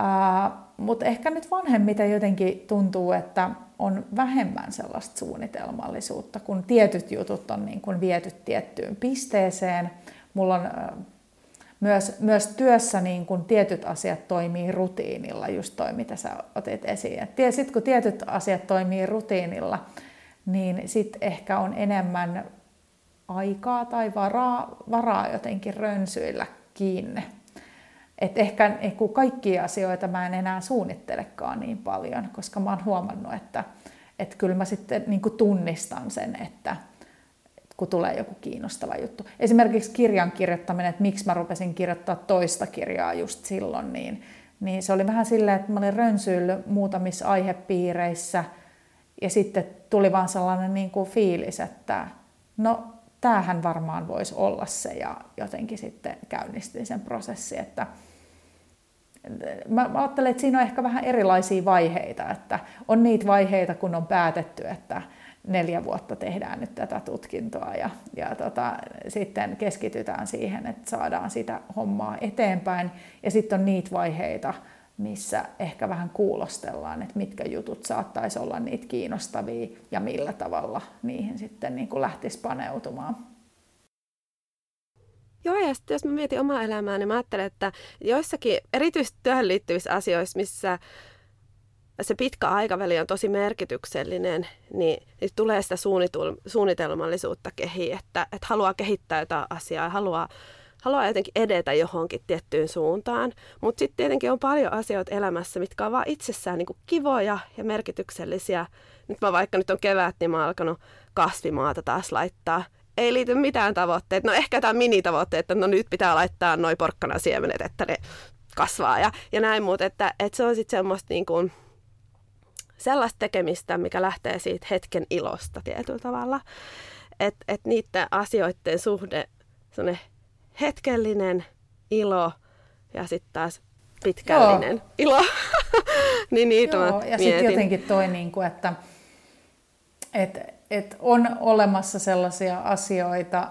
Uh, Mutta ehkä nyt vanhemmiten jotenkin tuntuu, että on vähemmän sellaista suunnitelmallisuutta, kun tietyt jutut on niin kuin viety tiettyyn pisteeseen. Mulla on myös, myös työssä niin kun tietyt asiat toimii rutiinilla, just toi mitä sä otit esiin. Sitten kun tietyt asiat toimii rutiinilla, niin sitten ehkä on enemmän aikaa tai varaa, varaa jotenkin rönsyillä kiinni. Et ehkä kun kaikkia asioita mä en enää suunnittelekaan niin paljon, koska mä oon huomannut, että, että kyllä mä sitten niin tunnistan sen, että, kun tulee joku kiinnostava juttu. Esimerkiksi kirjan kirjoittaminen, että miksi mä rupesin kirjoittaa toista kirjaa just silloin, niin, niin se oli vähän silleen, että mä olin rönsyillyt muutamissa aihepiireissä ja sitten tuli vaan sellainen niin kuin fiilis, että no tämähän varmaan voisi olla se ja jotenkin sitten käynnistin sen prosessi, että, mä ajattelen, että siinä on ehkä vähän erilaisia vaiheita, että on niitä vaiheita, kun on päätetty, että neljä vuotta tehdään nyt tätä tutkintoa ja, ja tota, sitten keskitytään siihen, että saadaan sitä hommaa eteenpäin. Ja sitten on niitä vaiheita, missä ehkä vähän kuulostellaan, että mitkä jutut saattaisi olla niitä kiinnostavia ja millä tavalla niihin sitten niin kuin lähtisi paneutumaan. Joo, ja sitten jos mä mietin omaa elämää, niin mä ajattelen, että joissakin erityisesti työhön liittyvissä asioissa, missä se pitkä aikaväli on tosi merkityksellinen, niin, niin tulee sitä suunnitelmallisuutta kehiin, että, että haluaa kehittää jotain asiaa, haluaa, haluaa jotenkin edetä johonkin tiettyyn suuntaan. Mutta sitten tietenkin on paljon asioita elämässä, mitkä on vaan itsessään niin kivoja ja merkityksellisiä. Nyt mä vaikka nyt on kevät, niin mä oon alkanut kasvimaata taas laittaa ei liity mitään tavoitteita. No ehkä tämä minitavoitteet, että no nyt pitää laittaa noin porkkana siemenet, että ne kasvaa ja, ja näin, mutta että, että se on sitten semmoista niin kuin, sellaista tekemistä, mikä lähtee siitä hetken ilosta tietyllä tavalla. Että et niiden asioiden suhde, sellainen hetkellinen ilo ja sitten taas pitkällinen Joo. ilo. niin niitä Joo, ja sitten jotenkin toi, niin kuin, että et, et on olemassa sellaisia asioita,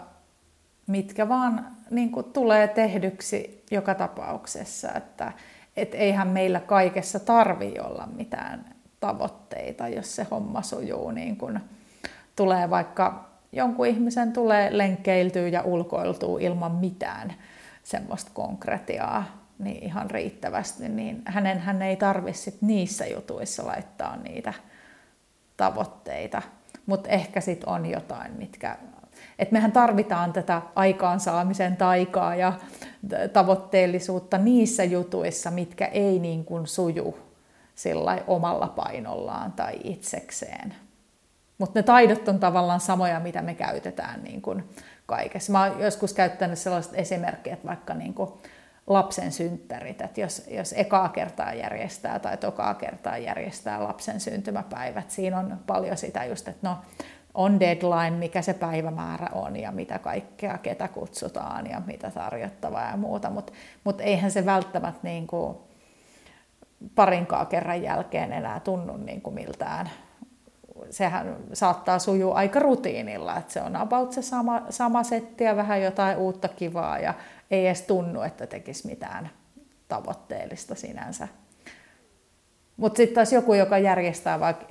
mitkä vaan niin kuin, tulee tehdyksi joka tapauksessa, että et eihän meillä kaikessa tarvi olla mitään tavoitteita, jos se homma sujuu niin kuin tulee vaikka jonkun ihmisen tulee lenkkeiltyä ja ulkoiltua ilman mitään semmoista konkretiaa niin ihan riittävästi, niin hänen hän ei tarvitse niissä jutuissa laittaa niitä tavoitteita. Mutta ehkä sitten on jotain, mitkä... Et mehän tarvitaan tätä aikaansaamisen taikaa ja tavoitteellisuutta niissä jutuissa, mitkä ei niin kuin suju sillä omalla painollaan tai itsekseen. Mutta ne taidot on tavallaan samoja, mitä me käytetään niin kuin kaikessa. Mä oon joskus käyttänyt sellaista esimerkkiä, että vaikka niin kuin lapsen synttärit, että jos, jos ekaa kertaa järjestää tai tokaa kertaa järjestää lapsen syntymäpäivät, siinä on paljon sitä just, että no on deadline, mikä se päivämäärä on ja mitä kaikkea, ketä kutsutaan ja mitä tarjottavaa ja muuta, mutta mut eihän se välttämättä niin kuin parinkaan kerran jälkeen enää tunnu niin kuin miltään. Sehän saattaa sujua aika rutiinilla, että se on about se sama, sama setti ja vähän jotain uutta kivaa ja ei edes tunnu, että tekisi mitään tavoitteellista sinänsä. Mutta sitten taas joku, joka järjestää vaikka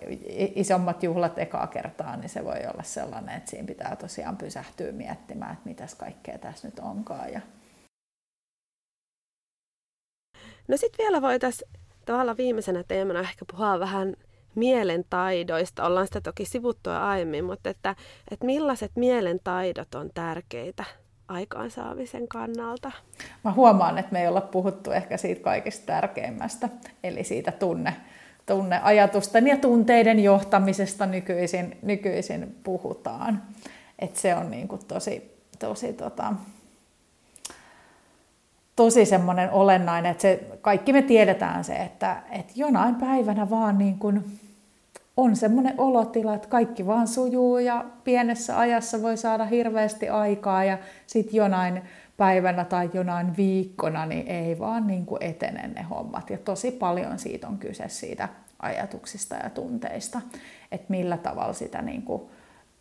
isommat juhlat ekaa kertaa, niin se voi olla sellainen, että siinä pitää tosiaan pysähtyä miettimään, että mitäs kaikkea tässä nyt onkaan. Ja... No sitten vielä voitaisiin tavallaan viimeisenä teemana ehkä puhua vähän mielentaidoista. Ollaan sitä toki sivuttua aiemmin, mutta että, että millaiset mielentaidot on tärkeitä aikaansaamisen kannalta? Mä huomaan, että me ei olla puhuttu ehkä siitä kaikista tärkeimmästä, eli siitä tunne, tunneajatusten ja tunteiden johtamisesta nykyisin, nykyisin puhutaan. Et se on niin kuin tosi, tosi tota, tosi semmoinen olennainen, että se, kaikki me tiedetään se, että, että jonain päivänä vaan niin kuin on semmoinen olotila, että kaikki vaan sujuu ja pienessä ajassa voi saada hirveästi aikaa ja sitten jonain päivänä tai jonain viikkona niin ei vaan niin kuin etene ne hommat. Ja tosi paljon siitä on kyse siitä ajatuksista ja tunteista, että millä tavalla sitä niin kuin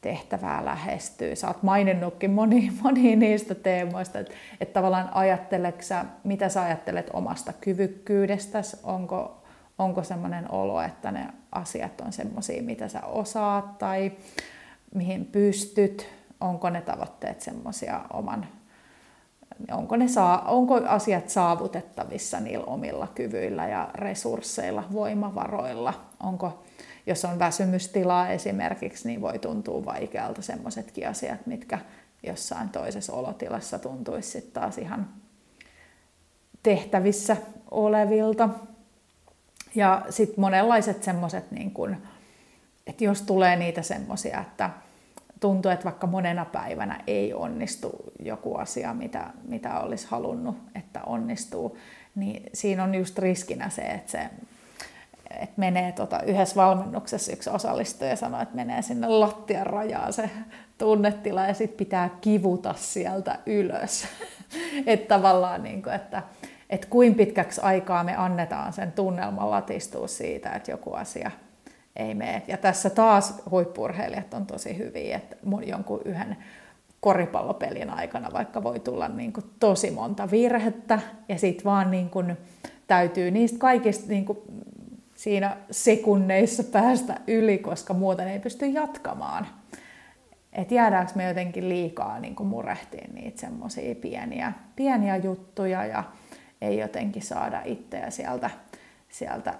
tehtävää lähestyy. Sä oot maininnutkin moni, moni niistä teemoista, että, että tavallaan ajatteleksä, mitä sä ajattelet omasta kyvykkyydestäsi, onko, onko semmoinen olo, että ne asiat on semmoisia, mitä sä osaat tai mihin pystyt, onko ne tavoitteet semmoisia oman, onko, ne saa, onko asiat saavutettavissa niillä omilla kyvyillä ja resursseilla, voimavaroilla, onko jos on väsymystilaa esimerkiksi, niin voi tuntua vaikealta semmoisetkin asiat, mitkä jossain toisessa olotilassa tuntuisi sitten taas ihan tehtävissä olevilta. Ja sitten monenlaiset semmoiset, niin että jos tulee niitä semmoisia, että tuntuu, että vaikka monena päivänä ei onnistu joku asia, mitä, mitä olisi halunnut, että onnistuu, niin siinä on just riskinä se, että se että menee tota, yhdessä valmennuksessa yksi osallistuja sanoi, että menee sinne lattian rajaan se tunnetila ja sitten pitää kivuta sieltä ylös. että tavallaan, niin kuin, että, että kuin pitkäksi aikaa me annetaan sen tunnelman latistua siitä, että joku asia ei mene. Ja tässä taas huippurheilijat on tosi hyviä, että jonkun yhden koripallopelin aikana vaikka voi tulla niin kuin tosi monta virhettä ja sitten vaan niin kuin täytyy niistä kaikista niin kuin siinä sekunneissa päästä yli, koska muuten ei pysty jatkamaan. Että jäädäänkö me jotenkin liikaa niin murehtiin niitä semmoisia pieniä, pieniä juttuja ja ei jotenkin saada itseä sieltä, sieltä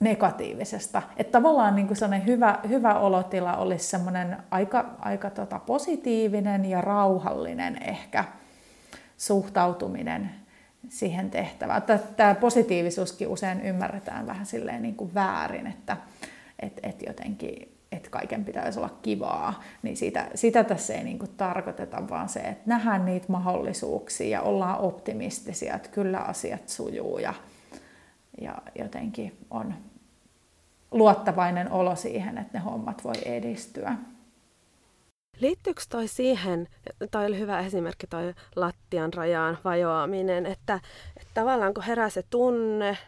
negatiivisesta. Että tavallaan niin kuin hyvä, hyvä olotila olisi semmoinen aika, aika tota positiivinen ja rauhallinen ehkä suhtautuminen siihen tehtävään. Tämä positiivisuuskin usein ymmärretään vähän silleen niin kuin väärin, että et, et jotenkin että kaiken pitäisi olla kivaa, niin sitä, sitä tässä ei niin kuin tarkoiteta, vaan se, että nähdään niitä mahdollisuuksia ja ollaan optimistisia, että kyllä asiat sujuu ja, ja jotenkin on luottavainen olo siihen, että ne hommat voi edistyä. Liittyykö toi siihen, toi oli hyvä esimerkki toi lattian rajaan vajoaminen, että, että tavallaan kun herää se tunne,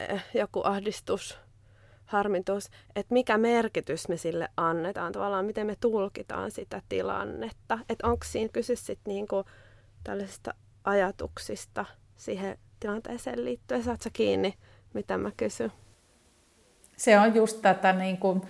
eh, joku ahdistus, harmitus, että mikä merkitys me sille annetaan, tavallaan miten me tulkitaan sitä tilannetta. Että onko siinä kyse sitten niinku tällaisista ajatuksista siihen tilanteeseen liittyen. Saatko kiinni, mitä mä kysyn? Se on just tätä, niin kuin,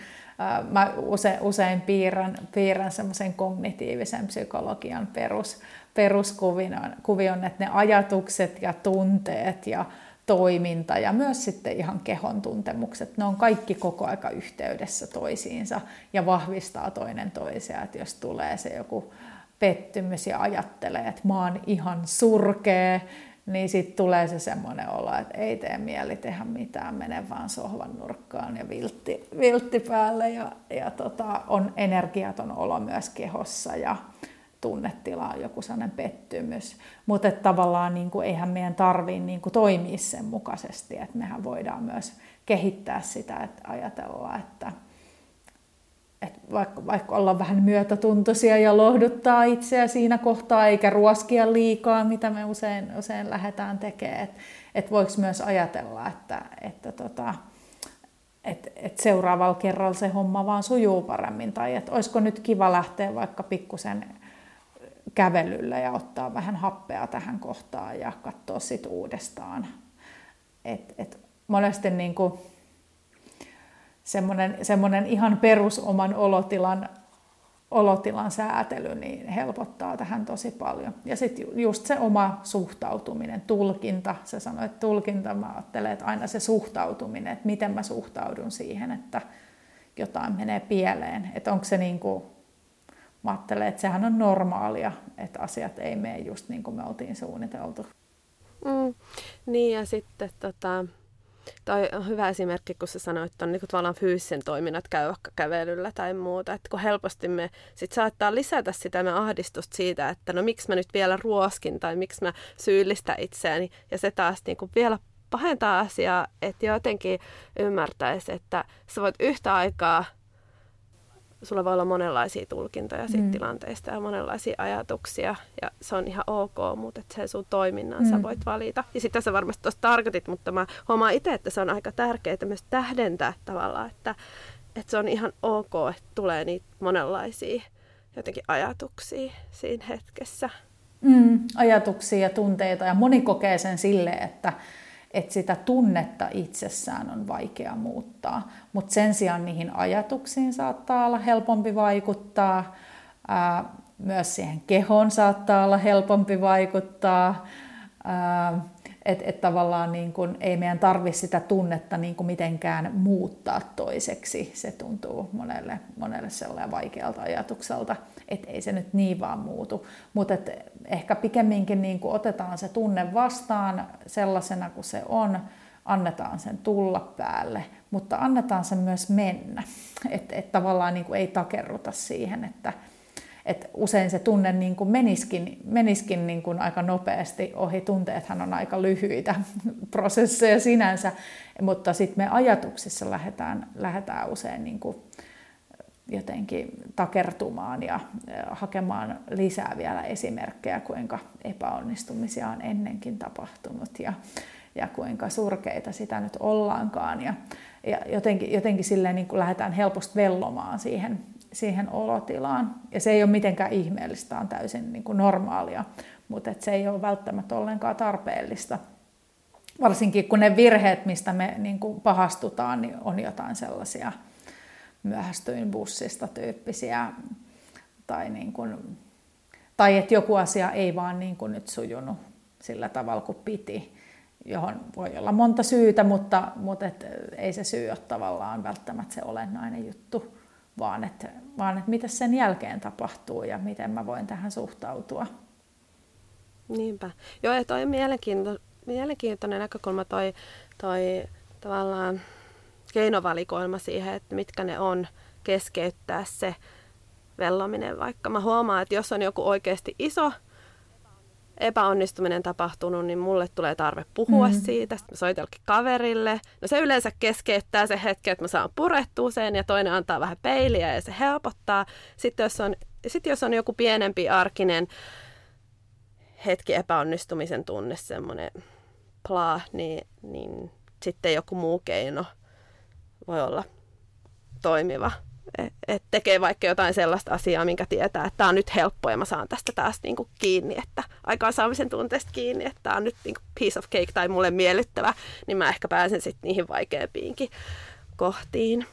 mä usein, usein piirrän, piirrän semmoisen kognitiivisen psykologian perus, peruskuvion, että ne ajatukset ja tunteet ja toiminta ja myös sitten ihan kehon tuntemukset, ne on kaikki koko aika yhteydessä toisiinsa ja vahvistaa toinen toisia, että jos tulee se joku pettymys ja ajattelee, että mä oon ihan surkea, niin sitten tulee se semmoinen olo, että ei tee mieli tehdä mitään, mene vaan sohvan nurkkaan ja viltti, viltti päälle ja, ja tota, on energiaton olo myös kehossa ja tunnetila on joku sellainen pettymys. Mutta tavallaan niin kuin, eihän meidän tarvitse niin kuin, toimia sen mukaisesti, että mehän voidaan myös kehittää sitä, että ajatella, että, että vaikka, vaikka olla vähän myötätuntoisia ja lohduttaa itseä siinä kohtaa, eikä ruoskia liikaa, mitä me usein, usein lähdetään tekemään, että, että voiko myös ajatella, että, että tota, että et seuraavalla kerralla se homma vaan sujuu paremmin, tai että olisiko nyt kiva lähteä vaikka pikkusen kävelyllä ja ottaa vähän happea tähän kohtaan ja katsoa sit uudestaan. Et, et monesti niin kuin semmoinen, semmoinen ihan perus oman olotilan, olotilan säätely niin helpottaa tähän tosi paljon. Ja sitten just se oma suhtautuminen, tulkinta, sä sanoit tulkinta, mä ajattelen, että aina se suhtautuminen, että miten mä suhtaudun siihen, että jotain menee pieleen. Että onko se niin kuin mä ajattelen, että sehän on normaalia, että asiat ei mene just niin kuin me oltiin suunniteltu. Mm, niin ja sitten tota, toi on hyvä esimerkki, kun sä sanoit, että on niin tavallaan fyysisen toiminnat käy vaikka kävelyllä tai muuta. Että kun helposti me sit saattaa lisätä sitä me ahdistusta siitä, että no miksi mä nyt vielä ruoskin tai miksi mä syyllistä itseäni. Ja se taas niin kuin vielä pahentaa asiaa, että jotenkin ymmärtäisi, että sä voit yhtä aikaa sulla voi olla monenlaisia tulkintoja siitä mm. tilanteesta ja monenlaisia ajatuksia. Ja se on ihan ok, mutta että sen sun toiminnan mm. sä voit valita. Ja sitä sä varmasti tuossa tarkoitit, mutta mä huomaan itse, että se on aika tärkeää myös tähdentää tavallaan, että, että se on ihan ok, että tulee niitä monenlaisia jotenkin ajatuksia siinä hetkessä. Mm, ajatuksia ja tunteita ja moni kokee sen silleen, että että sitä tunnetta itsessään on vaikea muuttaa. Mutta sen sijaan niihin ajatuksiin saattaa olla helpompi vaikuttaa, ää, myös siihen kehoon saattaa olla helpompi vaikuttaa. Että et tavallaan niin kun, ei meidän tarvitse sitä tunnetta niin mitenkään muuttaa toiseksi. Se tuntuu monelle, monelle sellainen vaikealta ajatukselta, että ei se nyt niin vaan muutu. Mutta ehkä pikemminkin niin otetaan se tunne vastaan sellaisena kuin se on, annetaan sen tulla päälle, mutta annetaan sen myös mennä. Että et tavallaan niin ei takerruta siihen, että et usein se tunne niin kuin meniskin, meniskin niin kuin aika nopeasti ohi. Tunteethan on aika lyhyitä prosesseja sinänsä, mutta sitten me ajatuksissa lähdetään, lähdetään usein niin kuin jotenkin takertumaan ja hakemaan lisää vielä esimerkkejä, kuinka epäonnistumisia on ennenkin tapahtunut ja, ja kuinka surkeita sitä nyt ollaankaan. Ja, ja jotenkin, jotenkin silleen niin kuin lähdetään helposti vellomaan siihen, siihen olotilaan. Ja se ei ole mitenkään ihmeellistä, on täysin niin kuin normaalia, mutta et se ei ole välttämättä ollenkaan tarpeellista. Varsinkin kun ne virheet, mistä me niin kuin pahastutaan, niin on jotain sellaisia myöhästyin bussista tyyppisiä, tai, niin kuin, tai että joku asia ei vaan niin kuin nyt sujunut sillä tavalla kuin piti, johon voi olla monta syytä, mutta, mutta et ei se syy ole tavallaan välttämättä se olennainen juttu, vaan että, vaan että mitä sen jälkeen tapahtuu ja miten mä voin tähän suhtautua. Niinpä. Joo, ja toi mielenkiinto, mielenkiintoinen näkökulma toi, toi tavallaan keinovalikoima siihen, että mitkä ne on keskeyttää se vellominen. Vaikka mä huomaan, että jos on joku oikeasti iso epäonnistuminen tapahtunut, niin mulle tulee tarve puhua mm. siitä. Mä soitelkin kaverille. No se yleensä keskeyttää se hetki, että mä saan purettua sen ja toinen antaa vähän peiliä ja se helpottaa. Sitten jos on, sitten jos on joku pienempi arkinen hetki epäonnistumisen tunne, semmoinen pla, niin, niin sitten joku muu keino voi olla toimiva. Et et tekee vaikka jotain sellaista asiaa, minkä tietää, että tämä on nyt helppo ja mä saan tästä taas niinku kiinni, että aikaansaamisen tunteesta kiinni, että tämä on nyt niinku piece of cake tai mulle miellyttävä, niin mä ehkä pääsen sitten niihin vaikeampiinkin kohtiin.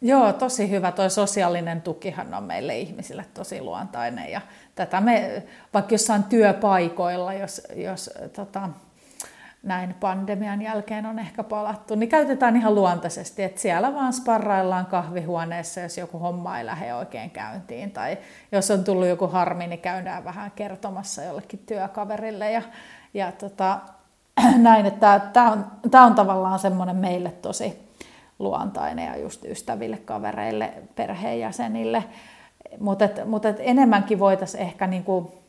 Joo, tosi hyvä. Tuo sosiaalinen tukihan on meille ihmisille tosi luontainen ja tätä me vaikka jossain työpaikoilla, jos, jos tota, näin pandemian jälkeen on ehkä palattu, niin käytetään ihan luontaisesti, että siellä vaan sparraillaan kahvihuoneessa, jos joku homma ei lähde oikein käyntiin, tai jos on tullut joku harmi, niin käydään vähän kertomassa jollekin työkaverille, ja, ja tota, näin, että tämä on, tämä on tavallaan semmoinen meille tosi luontainen ja just ystäville, kavereille, perheenjäsenille, mutta mut enemmänkin voitaisiin ehkä niinku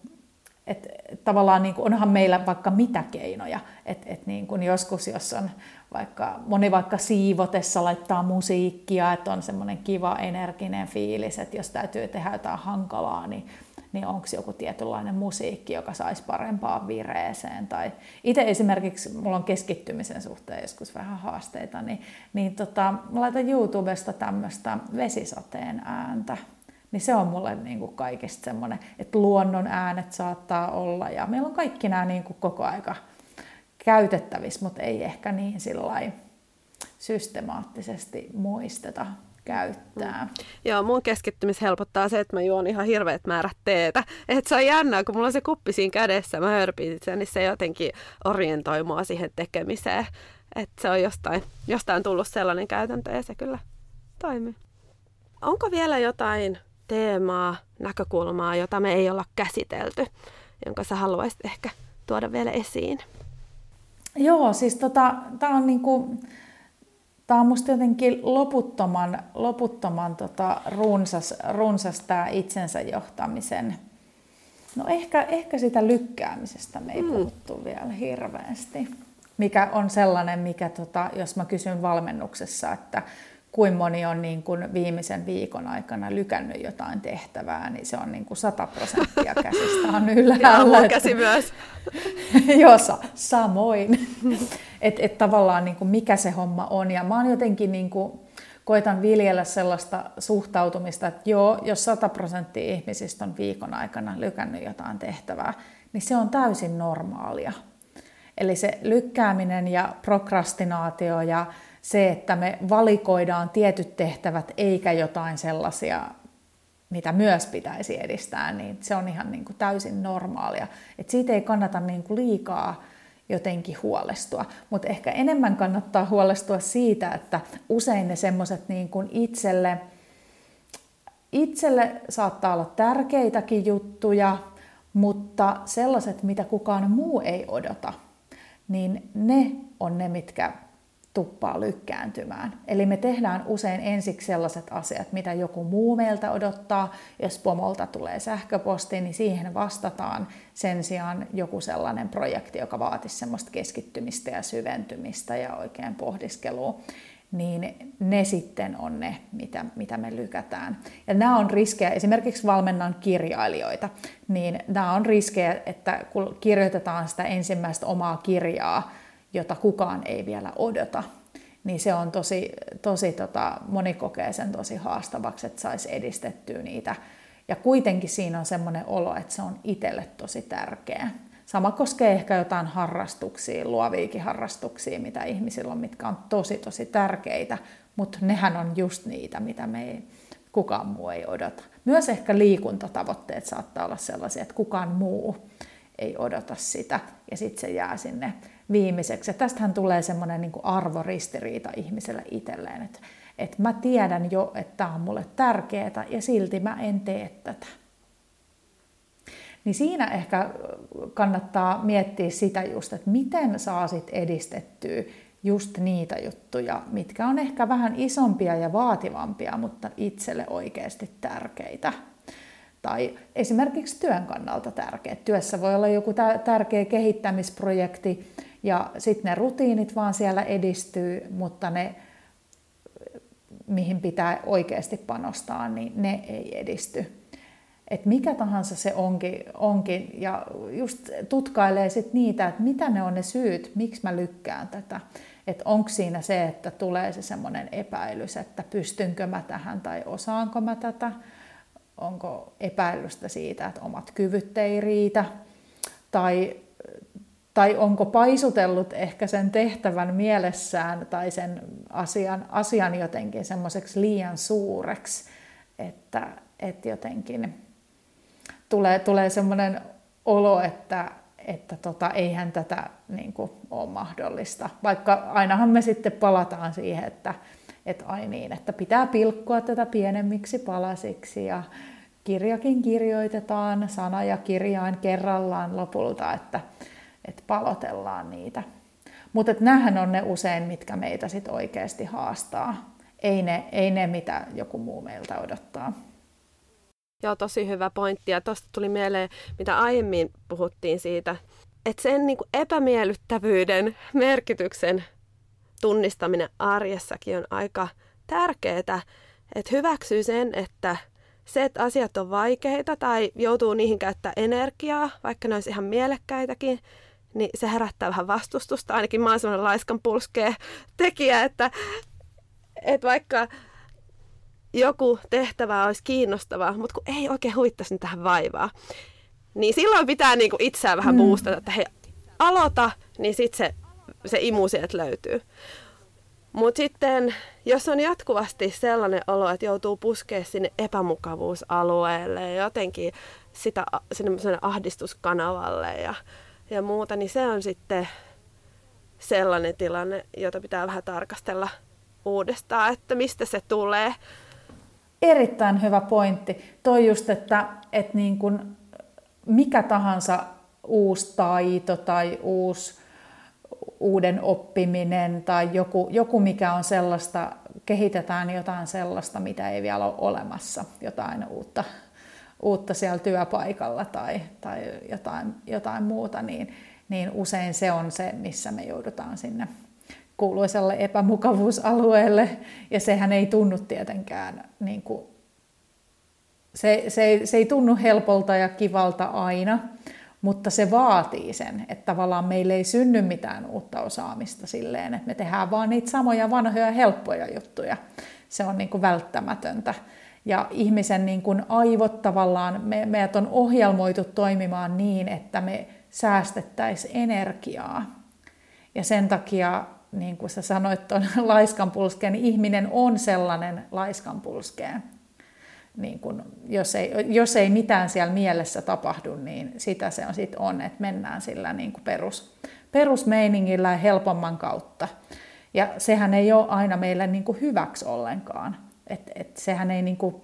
et, tavallaan niin kuin, onhan meillä vaikka mitä keinoja. Et, et niin kuin joskus, jos on vaikka, moni vaikka siivotessa laittaa musiikkia, että on semmoinen kiva energinen fiilis, että jos täytyy tehdä jotain hankalaa, niin, niin onko joku tietynlainen musiikki, joka saisi parempaa vireeseen. Tai itse esimerkiksi, mulla on keskittymisen suhteen joskus vähän haasteita, niin, niin tota, mä laitan YouTubesta tämmöistä vesisateen ääntä niin se on mulle niin kuin kaikista semmoinen, että luonnon äänet saattaa olla ja meillä on kaikki nämä niin kuin koko aika käytettävissä, mutta ei ehkä niin systemaattisesti muisteta käyttää. Mm. Joo, mun keskittymis helpottaa se, että mä juon ihan hirveät määrät teetä. Et se on jännää, kun mulla on se kuppi siinä kädessä, mä hörpin sen, niin se jotenkin orientoi mua siihen tekemiseen. Että se on jostain, jostain tullut sellainen käytäntö ja se kyllä toimii. Onko vielä jotain teemaa, näkökulmaa, jota me ei olla käsitelty, jonka sä haluaisit ehkä tuoda vielä esiin? Joo, siis tota, tämä on niinku, Tämä on musta jotenkin loputtoman, loputtoman tota, runsas, runsas tämä itsensä johtamisen. No ehkä, ehkä sitä lykkäämisestä me ei mm. puhuttu vielä hirveästi. Mikä on sellainen, mikä tota, jos mä kysyn valmennuksessa, että kuin moni on niin kuin viimeisen viikon aikana lykännyt jotain tehtävää, niin se on niin kuin 100 prosenttia käsistä on ylhäällä. Ja käsi myös. Joo, samoin. että et tavallaan niin kuin mikä se homma on. Ja mä oon jotenkin niin kuin, koitan viljellä sellaista suhtautumista, että joo, jos 100 prosenttia ihmisistä on viikon aikana lykännyt jotain tehtävää, niin se on täysin normaalia. Eli se lykkääminen ja prokrastinaatio ja se, että me valikoidaan tietyt tehtävät eikä jotain sellaisia, mitä myös pitäisi edistää, niin se on ihan niin kuin täysin normaalia. Et siitä ei kannata niin kuin liikaa jotenkin huolestua, mutta ehkä enemmän kannattaa huolestua siitä, että usein ne semmoiset niin itselle, itselle saattaa olla tärkeitäkin juttuja, mutta sellaiset, mitä kukaan muu ei odota, niin ne on ne, mitkä tuppaa lykkääntymään. Eli me tehdään usein ensiksi sellaiset asiat, mitä joku muu meiltä odottaa. Jos pomolta tulee sähköposti, niin siihen vastataan sen sijaan joku sellainen projekti, joka vaatisi semmoista keskittymistä ja syventymistä ja oikein pohdiskelua. niin ne sitten on ne, mitä, mitä me lykätään. Ja nämä on riskejä, esimerkiksi valmennan kirjailijoita, niin nämä on riskejä, että kun kirjoitetaan sitä ensimmäistä omaa kirjaa, jota kukaan ei vielä odota, niin se on tosi, tosi tota, moni kokee sen tosi haastavaksi, että saisi edistettyä niitä. Ja kuitenkin siinä on semmoinen olo, että se on itselle tosi tärkeä. Sama koskee ehkä jotain harrastuksia, luoviikin harrastuksia, mitä ihmisillä on, mitkä on tosi tosi tärkeitä, mutta nehän on just niitä, mitä me ei, kukaan muu ei odota. Myös ehkä liikuntatavoitteet saattaa olla sellaisia, että kukaan muu ei odota sitä, ja sitten se jää sinne viimeiseksi. Ja tästähän tulee semmoinen niin arvoristiriita ihmiselle itselleen, että, että mä tiedän jo, että tämä on mulle tärkeää, ja silti mä en tee tätä. Niin siinä ehkä kannattaa miettiä sitä just, että miten saa sit edistettyä just niitä juttuja, mitkä on ehkä vähän isompia ja vaativampia, mutta itselle oikeasti tärkeitä. Tai esimerkiksi työn kannalta tärkeä. Työssä voi olla joku tärkeä kehittämisprojekti ja sitten ne rutiinit vaan siellä edistyy, mutta ne, mihin pitää oikeasti panostaa, niin ne ei edisty että mikä tahansa se onkin, onkin ja just tutkailee sit niitä, että mitä ne on ne syyt, miksi mä lykkään tätä. Että onko siinä se, että tulee se semmoinen epäilys, että pystynkö mä tähän tai osaanko mä tätä. Onko epäilystä siitä, että omat kyvyt ei riitä. Tai, tai onko paisutellut ehkä sen tehtävän mielessään tai sen asian, asian jotenkin semmoiseksi liian suureksi, että, että jotenkin tulee, tulee semmoinen olo, että, että tota, eihän tätä niin kuin, ole mahdollista. Vaikka ainahan me sitten palataan siihen, että, että ai niin, että pitää pilkkoa tätä pienemmiksi palasiksi ja kirjakin kirjoitetaan sana ja kirjain kerrallaan lopulta, että, että palotellaan niitä. Mutta nämähän on ne usein, mitkä meitä sit oikeasti haastaa. Ei ne, ei ne, mitä joku muu meiltä odottaa. Joo, tosi hyvä pointti. Ja tuosta tuli mieleen, mitä aiemmin puhuttiin siitä, että sen niin kuin epämiellyttävyyden merkityksen tunnistaminen arjessakin on aika tärkeää, että hyväksyy sen, että se, että asiat on vaikeita tai joutuu niihin käyttää energiaa, vaikka ne olisi ihan mielekkäitäkin, niin se herättää vähän vastustusta. Ainakin mä oon sellainen laiskan pulskee tekijä, että, että vaikka joku tehtävä olisi kiinnostavaa, mutta kun ei oikein huittaisi tähän vaivaa. Niin silloin pitää niinku itseään vähän mm. boostata, että hei, aloita, niin sitten se, se imu sieltä löytyy. Mutta sitten, jos on jatkuvasti sellainen olo, että joutuu puskea sinne epämukavuusalueelle ja jotenkin sitä sinne ahdistuskanavalle ja, ja muuta, niin se on sitten sellainen tilanne, jota pitää vähän tarkastella uudestaan, että mistä se tulee erittäin hyvä pointti. Toi just, että, että niin kuin mikä tahansa uusi taito tai uusi uuden oppiminen tai joku, joku, mikä on sellaista, kehitetään jotain sellaista, mitä ei vielä ole olemassa, jotain uutta, uutta siellä työpaikalla tai, tai jotain, jotain muuta, niin, niin usein se on se, missä me joudutaan sinne kuuluisalle epämukavuusalueelle, ja sehän ei tunnu tietenkään, niin kuin, se, se, ei, se ei tunnu helpolta ja kivalta aina, mutta se vaatii sen, että tavallaan meille ei synny mitään uutta osaamista silleen, että me tehdään vaan niitä samoja vanhoja helppoja juttuja. Se on niin kuin välttämätöntä. Ja ihmisen niin kuin aivot tavallaan, me, meidät on ohjelmoitu toimimaan niin, että me säästettäisiin energiaa. Ja sen takia niin kuin sä sanoit tuon laiskanpulskeen, niin ihminen on sellainen laiskanpulskeen. Niin kun, jos, ei, jos ei mitään siellä mielessä tapahdu, niin sitä se on, sit on, että mennään sillä niin kuin perus, perusmeiningillä ja helpomman kautta. Ja sehän ei ole aina meille niin kuin hyväksi ollenkaan. Et, et sehän ei, niin kuin,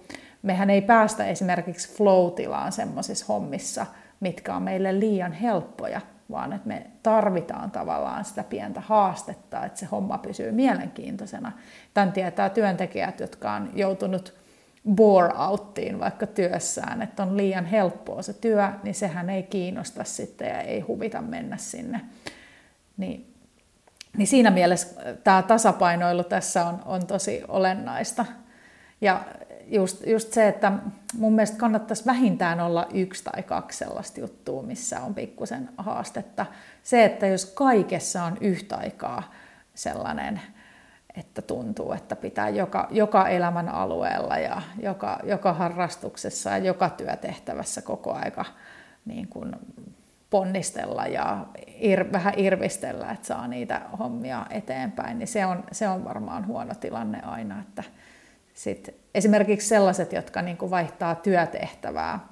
mehän ei päästä esimerkiksi flow-tilaan semmoisissa hommissa, mitkä on meille liian helppoja vaan että me tarvitaan tavallaan sitä pientä haastetta, että se homma pysyy mielenkiintoisena. Tämän tietää työntekijät, jotka on joutunut bore outtiin vaikka työssään, että on liian helppoa se työ, niin sehän ei kiinnosta sitten ja ei huvita mennä sinne. Niin niin siinä mielessä tämä tasapainoilu tässä on, on tosi olennaista. Ja just, just se, että mun mielestä kannattaisi vähintään olla yksi tai kaksi sellaista juttua, missä on pikkusen haastetta. Se, että jos kaikessa on yhtä aikaa sellainen, että tuntuu, että pitää joka, joka elämän alueella ja joka, joka harrastuksessa ja joka työtehtävässä koko aika niin kuin ponnistella ja ir, vähän irvistellä, että saa niitä hommia eteenpäin, niin se on, se on varmaan huono tilanne aina. Että sit esimerkiksi sellaiset, jotka niin kuin vaihtaa työtehtävää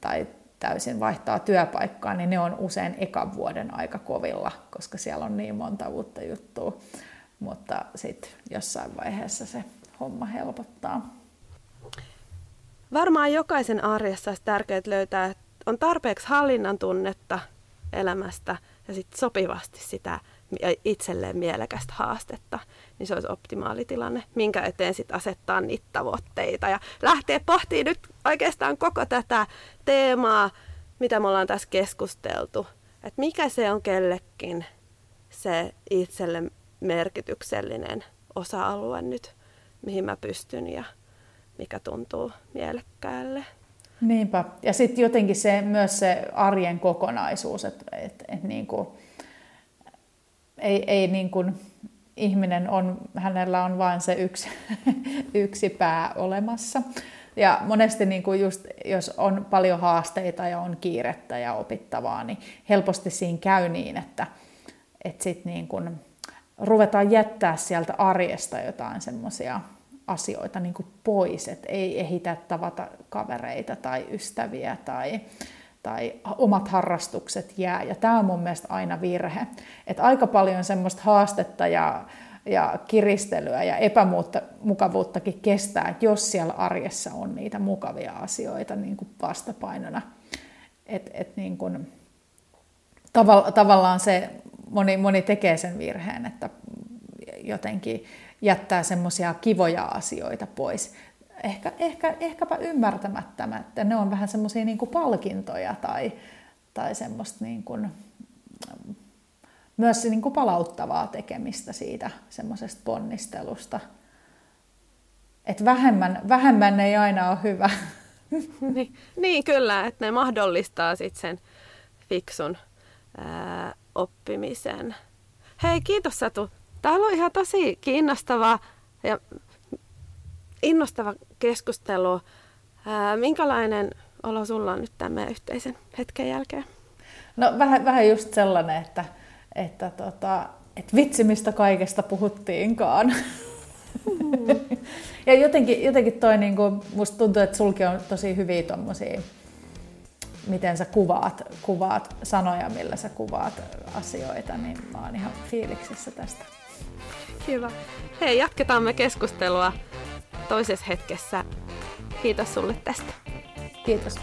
tai täysin vaihtaa työpaikkaa, niin ne on usein ekan vuoden aika kovilla, koska siellä on niin monta uutta juttua. Mutta sitten jossain vaiheessa se homma helpottaa. Varmaan jokaisen arjessa olisi tärkeää löytää, on tarpeeksi hallinnan tunnetta elämästä ja sitten sopivasti sitä itselleen mielekästä haastetta, niin se olisi optimaali tilanne, minkä eteen sitten asettaa niitä tavoitteita ja lähtee pohtimaan nyt oikeastaan koko tätä teemaa, mitä me ollaan tässä keskusteltu, että mikä se on kellekin se itselle merkityksellinen osa-alue nyt, mihin mä pystyn ja mikä tuntuu mielekkäälle. Niinpä. Ja sitten jotenkin se, myös se arjen kokonaisuus, että et, et niin kuin, ei, ei niin kuin, ihminen on, hänellä on vain se yksi, yksi pää olemassa. Ja monesti niin kuin just, jos on paljon haasteita ja on kiirettä ja opittavaa, niin helposti siinä käy niin, että, että sit niin kuin ruvetaan jättää sieltä arjesta jotain semmoisia asioita niin kuin pois, että ei ehitä tavata kavereita tai ystäviä tai, tai omat harrastukset jää. Ja tämä on mun mielestä aina virhe. Että aika paljon semmoista haastetta ja, ja kiristelyä ja epämukavuuttakin kestää, että jos siellä arjessa on niitä mukavia asioita niin kuin vastapainona. Et, et niin kuin, tavallaan se moni, moni tekee sen virheen, että jotenkin jättää semmoisia kivoja asioita pois. Ehkä, ehkä, ehkäpä ymmärtämättä, että ne on vähän semmoisia niin palkintoja tai, tai semmoista niin kuin, myös niin kuin palauttavaa tekemistä siitä semmoisesta ponnistelusta. Että vähemmän, vähemmän ei aina ole hyvä. Niin, niin kyllä, että ne mahdollistaa sitten sen fiksun ää, oppimisen. Hei, kiitos Satu Täällä on ihan tosi kiinnostava ja innostava keskustelu. Ää, minkälainen olo sulla on nyt tämän yhteisen hetken jälkeen? No vähän, vähän just sellainen, että, että, tota, että vitsi mistä kaikesta puhuttiinkaan. Mm. ja jotenkin, jotenkin toi, niin kuin, musta tuntuu, että sulki on tosi hyviä tommosia, miten sä kuvaat, kuvaat sanoja, millä sä kuvaat asioita, niin mä oon ihan fiiliksissä tästä. Hyvä. Hei, jatketaan me keskustelua toisessa hetkessä. Kiitos sulle tästä. Kiitos.